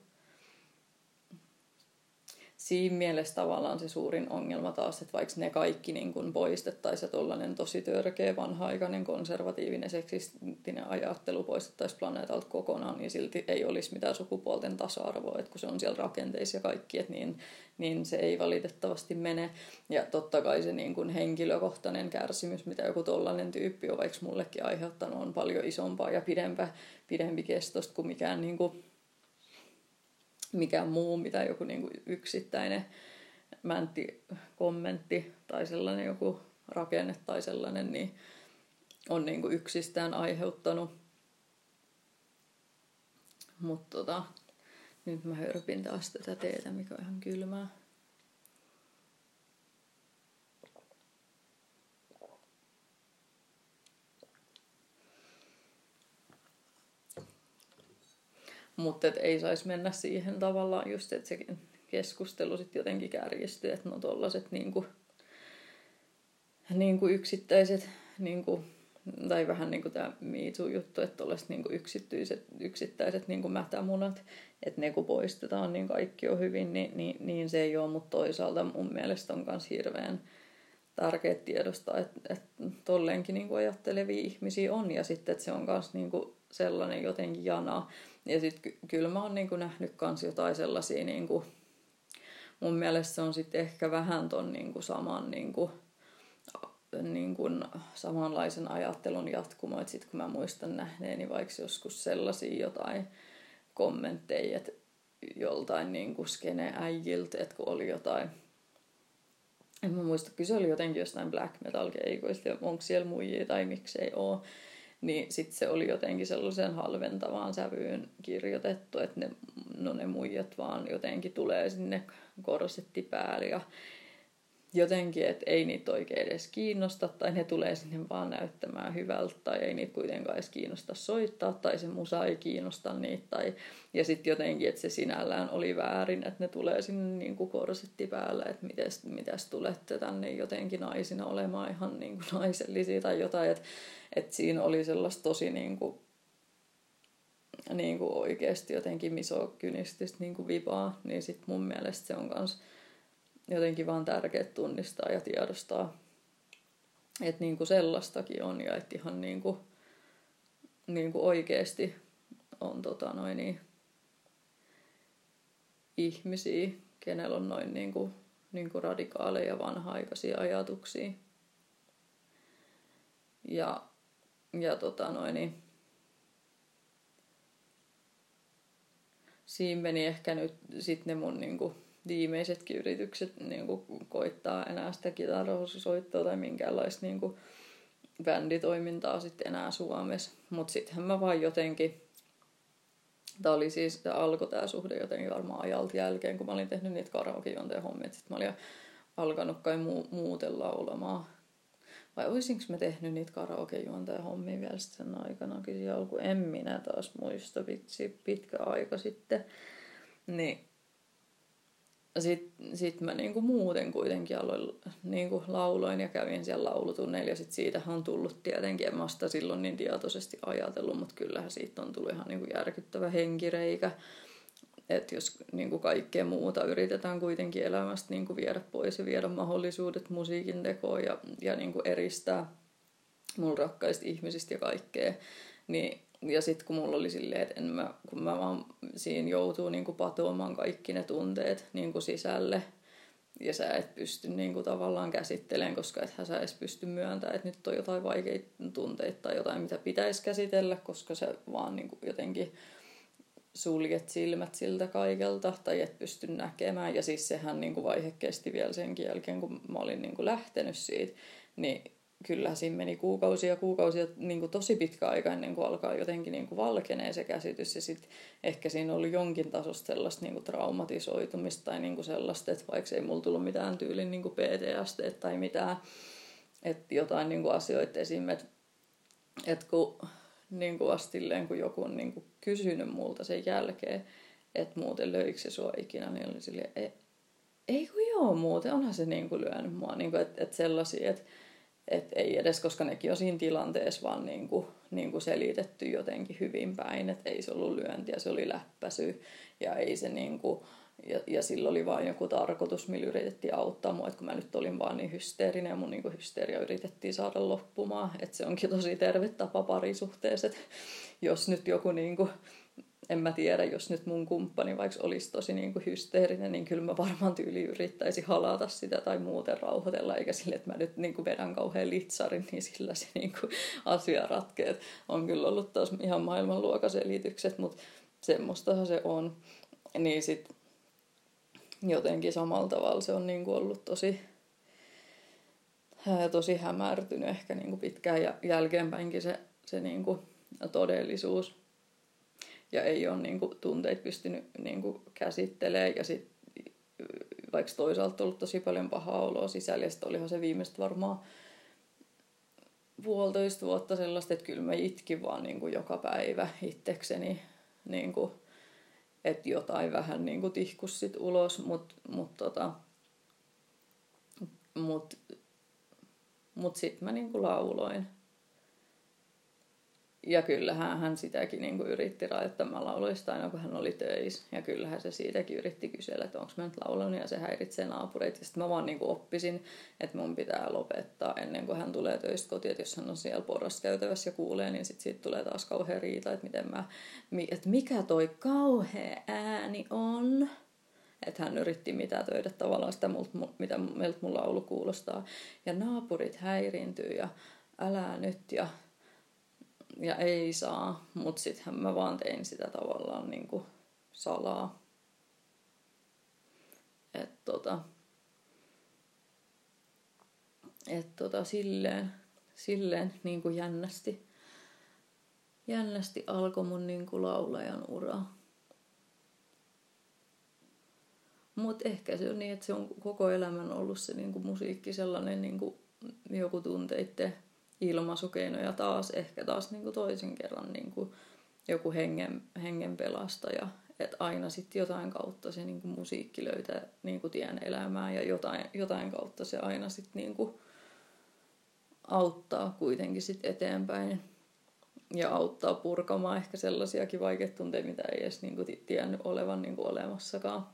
siinä mielessä tavallaan se suurin ongelma taas, että vaikka ne kaikki niin kuin poistettaisiin ja tuollainen tosi törkeä vanha-aikainen konservatiivinen seksistinen ajattelu poistettaisiin planeetalta kokonaan, niin silti ei olisi mitään sukupuolten tasa-arvoa, että kun se on siellä rakenteissa ja kaikki, että niin, niin se ei valitettavasti mene. Ja totta kai se niin kuin henkilökohtainen kärsimys, mitä joku tollainen tyyppi on vaikka mullekin aiheuttanut, on paljon isompaa ja pidempä, pidempi kestosta kuin mikään niin kuin mikään muu, mitä joku niin kuin yksittäinen mäntti kommentti tai sellainen joku rakenne tai sellainen, niin on niin kuin yksistään aiheuttanut. Mutta tota, nyt mä hörpin taas tätä teetä, mikä on ihan kylmää. Mutta ei saisi mennä siihen tavallaan just, että se keskustelu sitten jotenkin kärjistyy, että no tollaset niinku, niinku yksittäiset, niinku, tai vähän niin kuin tämä MeToo-juttu, että tuollaiset niinku yksittäiset, yksittäiset niinku mätämunat, että ne kun poistetaan, niin kaikki on hyvin, niin, niin, niin se ei ole, mutta toisaalta mun mielestä on myös hirveän tärkeää tiedostaa, että, että tolleenkin niin ajattelevia ihmisiä on, ja sitten, että se on myös niin sellainen jotenkin jana, ja sitten kyllä mä oon niinku nähnyt kans jotain sellaisia, niinku, mun mielestä se on sitten ehkä vähän ton niinku saman niinku, niinku, samanlaisen ajattelun jatkumo. Että sitten kun mä muistan nähneeni vaikka joskus sellaisia jotain kommentteja, että joltain niinku skene äijiltä, että kun oli jotain en mä muista, kyse oli jotenkin jostain black metal keikoista onko siellä muijia tai miksei oo niin sitten se oli jotenkin sellaisen halventavaan sävyyn kirjoitettu, että ne, no ne muijat vaan jotenkin tulee sinne korsetti päälle ja, jotenkin, että ei niitä oikein edes kiinnosta, tai ne tulee sinne vaan näyttämään hyvältä, tai ei niitä kuitenkaan edes kiinnosta soittaa, tai se musa ei kiinnosta niitä, tai, ja sitten jotenkin, että se sinällään oli väärin, että ne tulee sinne niin kuin korsetti päällä, että mites, mitäs tulette tänne jotenkin naisina olemaan ihan niin kuin naisellisia tai jotain, että, että siinä oli sellaista tosi niin kuin, niin kuin oikeasti jotenkin misokynististä niin kuin vipaa, niin sitten mun mielestä se on myös jotenkin vaan tärkeää tunnistaa ja tiedostaa, että niin kuin sellaistakin on ja että ihan niin kuin, niin kuin oikeasti on tota noin niin, ihmisiä, kenellä on noin niin kuin, niin kuin radikaaleja vanha-aikaisia ajatuksia. Ja, ja tota noin, niin, siinä meni ehkä nyt sitten ne mun niin kuin, viimeisetkin yritykset niin kuin, koittaa enää sitä kitarasoittoa tai minkäänlaista niin kuin, bänditoimintaa sitten enää Suomessa. Mutta sittenhän mä vaan jotenkin, tämä oli siis, tämä alkoi tämä suhde jotenkin varmaan ajalta jälkeen, kun mä olin tehnyt niitä karaokejuonteen hommia. Sitten mä olin alkanut kai mu- muuten. Vai olisinko mä tehnyt niitä karaokejuonteen hommia vielä sen aikana, kyllä alku en minä taas muista, vitsi, pitkä aika sitten. Niin sitten sit mä niinku muuten kuitenkin aloin niinku lauloin ja kävin siellä laulutunneilla ja sitten siitähän on tullut tietenkin, en mä sitä silloin niin tietoisesti ajatellut, mutta kyllähän siitä on tullut ihan niinku järkyttävä henkireikä. Että jos niinku kaikkea muuta yritetään kuitenkin elämästä niinku viedä pois ja viedä mahdollisuudet musiikin tekoon ja, ja niinku eristää mun rakkaista ihmisistä ja kaikkea, niin ja sitten kun mulla oli silleen, että en mä, kun mä vaan siinä joutuu niin kuin patoamaan kaikki ne tunteet niin kuin sisälle, ja sä et pysty niin kuin tavallaan käsittelemään, koska ethän sä edes pysty myöntämään, että nyt on jotain vaikeita tunteita tai jotain, mitä pitäisi käsitellä, koska sä vaan niin kuin jotenkin suljet silmät siltä kaikelta tai et pysty näkemään. Ja siis sehän niin kuin vaihe kesti vielä senkin jälkeen, kun mä olin niin kuin lähtenyt siitä, niin kyllä siinä meni kuukausia kuukausia niin kuin tosi pitkä aika ennen kuin alkaa jotenkin niin kuin valkenee se käsitys. Ja sitten ehkä siinä oli jonkin tasosta sellaista niin kuin traumatisoitumista tai niin kuin sellaista, että vaikka ei mulla tullut mitään tyylin niin kuin PTSD tai mitään, että jotain niin kuin asioita esim. Että, kun niin kuin astilleen, kun joku on niin kuin kysynyt multa sen jälkeen, että muuten löikö se sua ikinä, niin oli silleen, ei, ei kun joo muuten, onhan se niin kuin lyönyt mua, niin kuin, että, että sellaisia, että et ei edes, koska nekin on siinä tilanteessa vaan niin kuin, niin kuin selitetty jotenkin hyvin päin, että ei se ollut lyöntiä, se oli läppäsy ja ei se niin kuin, ja, ja sillä oli vain joku tarkoitus, millä yritettiin auttaa mua, että kun mä nyt olin vaan niin hysteerinen ja mun niin hysteeria yritettiin saada loppumaan, että se onkin tosi terve tapa parisuhteessa, jos nyt joku niin kuin, en mä tiedä, jos nyt mun kumppani vaikka olisi tosi niin kuin hysteerinen, niin kyllä mä varmaan tyyli yrittäisi halata sitä tai muuten rauhoitella, eikä sille, että mä nyt niin kuin vedän kauhean litsarin, niin sillä se niin kuin asia ratkee. On kyllä ollut taas ihan maailmanluokaselitykset, mutta semmoistahan se on. Niin sit jotenkin samalla tavalla. Se on niin kuin ollut tosi, tosi hämärtynyt ehkä niin kuin pitkään ja jälkeenpäinkin se, se niin kuin todellisuus. Ja ei ole niin kuin, tunteita pystynyt niin kuin, käsittelemään. Ja sit, vaikka toisaalta ollut tosi paljon pahaa oloa sisällä ja olihan se viimeistä varmaan puolitoista vuotta sellaista, että kyllä mä itkin vaan niin kuin, joka päivä itsekseni niin kuin, että jotain vähän niin kuin tihkus sit ulos, mutta mut, tota, mut, mut sitten mä niin kuin lauloin ja kyllähän hän sitäkin niin kuin yritti rajoittamaan lauluista aina, kun hän oli töissä. Ja kyllähän se siitäkin yritti kysellä, että onko mä nyt laulanut ja se häiritsee naapureita. Sitten mä vaan niin kuin oppisin, että mun pitää lopettaa ennen kuin hän tulee töistä kotiin. Että jos hän on siellä porraskäytävässä ja kuulee, niin sitten siitä tulee taas kauhean riita, että, miten mä, että mikä toi kauhea ääni on. Että hän yritti töitä tavallaan sitä, mitä meiltä mun laulu kuulostaa. Ja naapurit häiriintyy ja älä nyt ja ja ei saa, mutta sittenhän mä vaan tein sitä tavallaan niin kuin salaa. Et tota, et tota silleen, silleen niin kuin jännästi, jännästi alkoi mun niin kuin laulajan ura. Mutta ehkä se on niin, että se on koko elämän ollut se niin kuin musiikki sellainen niin kuin joku tunteiden ilmaisukeino ja taas ehkä taas niin kuin toisen kerran niin kuin joku hengen, hengen pelastaja. Että aina sitten jotain kautta se niin kuin musiikki löytää niin kuin tien elämään ja jotain, jotain kautta se aina sitten niin auttaa kuitenkin sit eteenpäin ja auttaa purkamaan ehkä sellaisiakin vaikeita tunteita, mitä ei edes niin kuin tiennyt olevan niin kuin olemassakaan.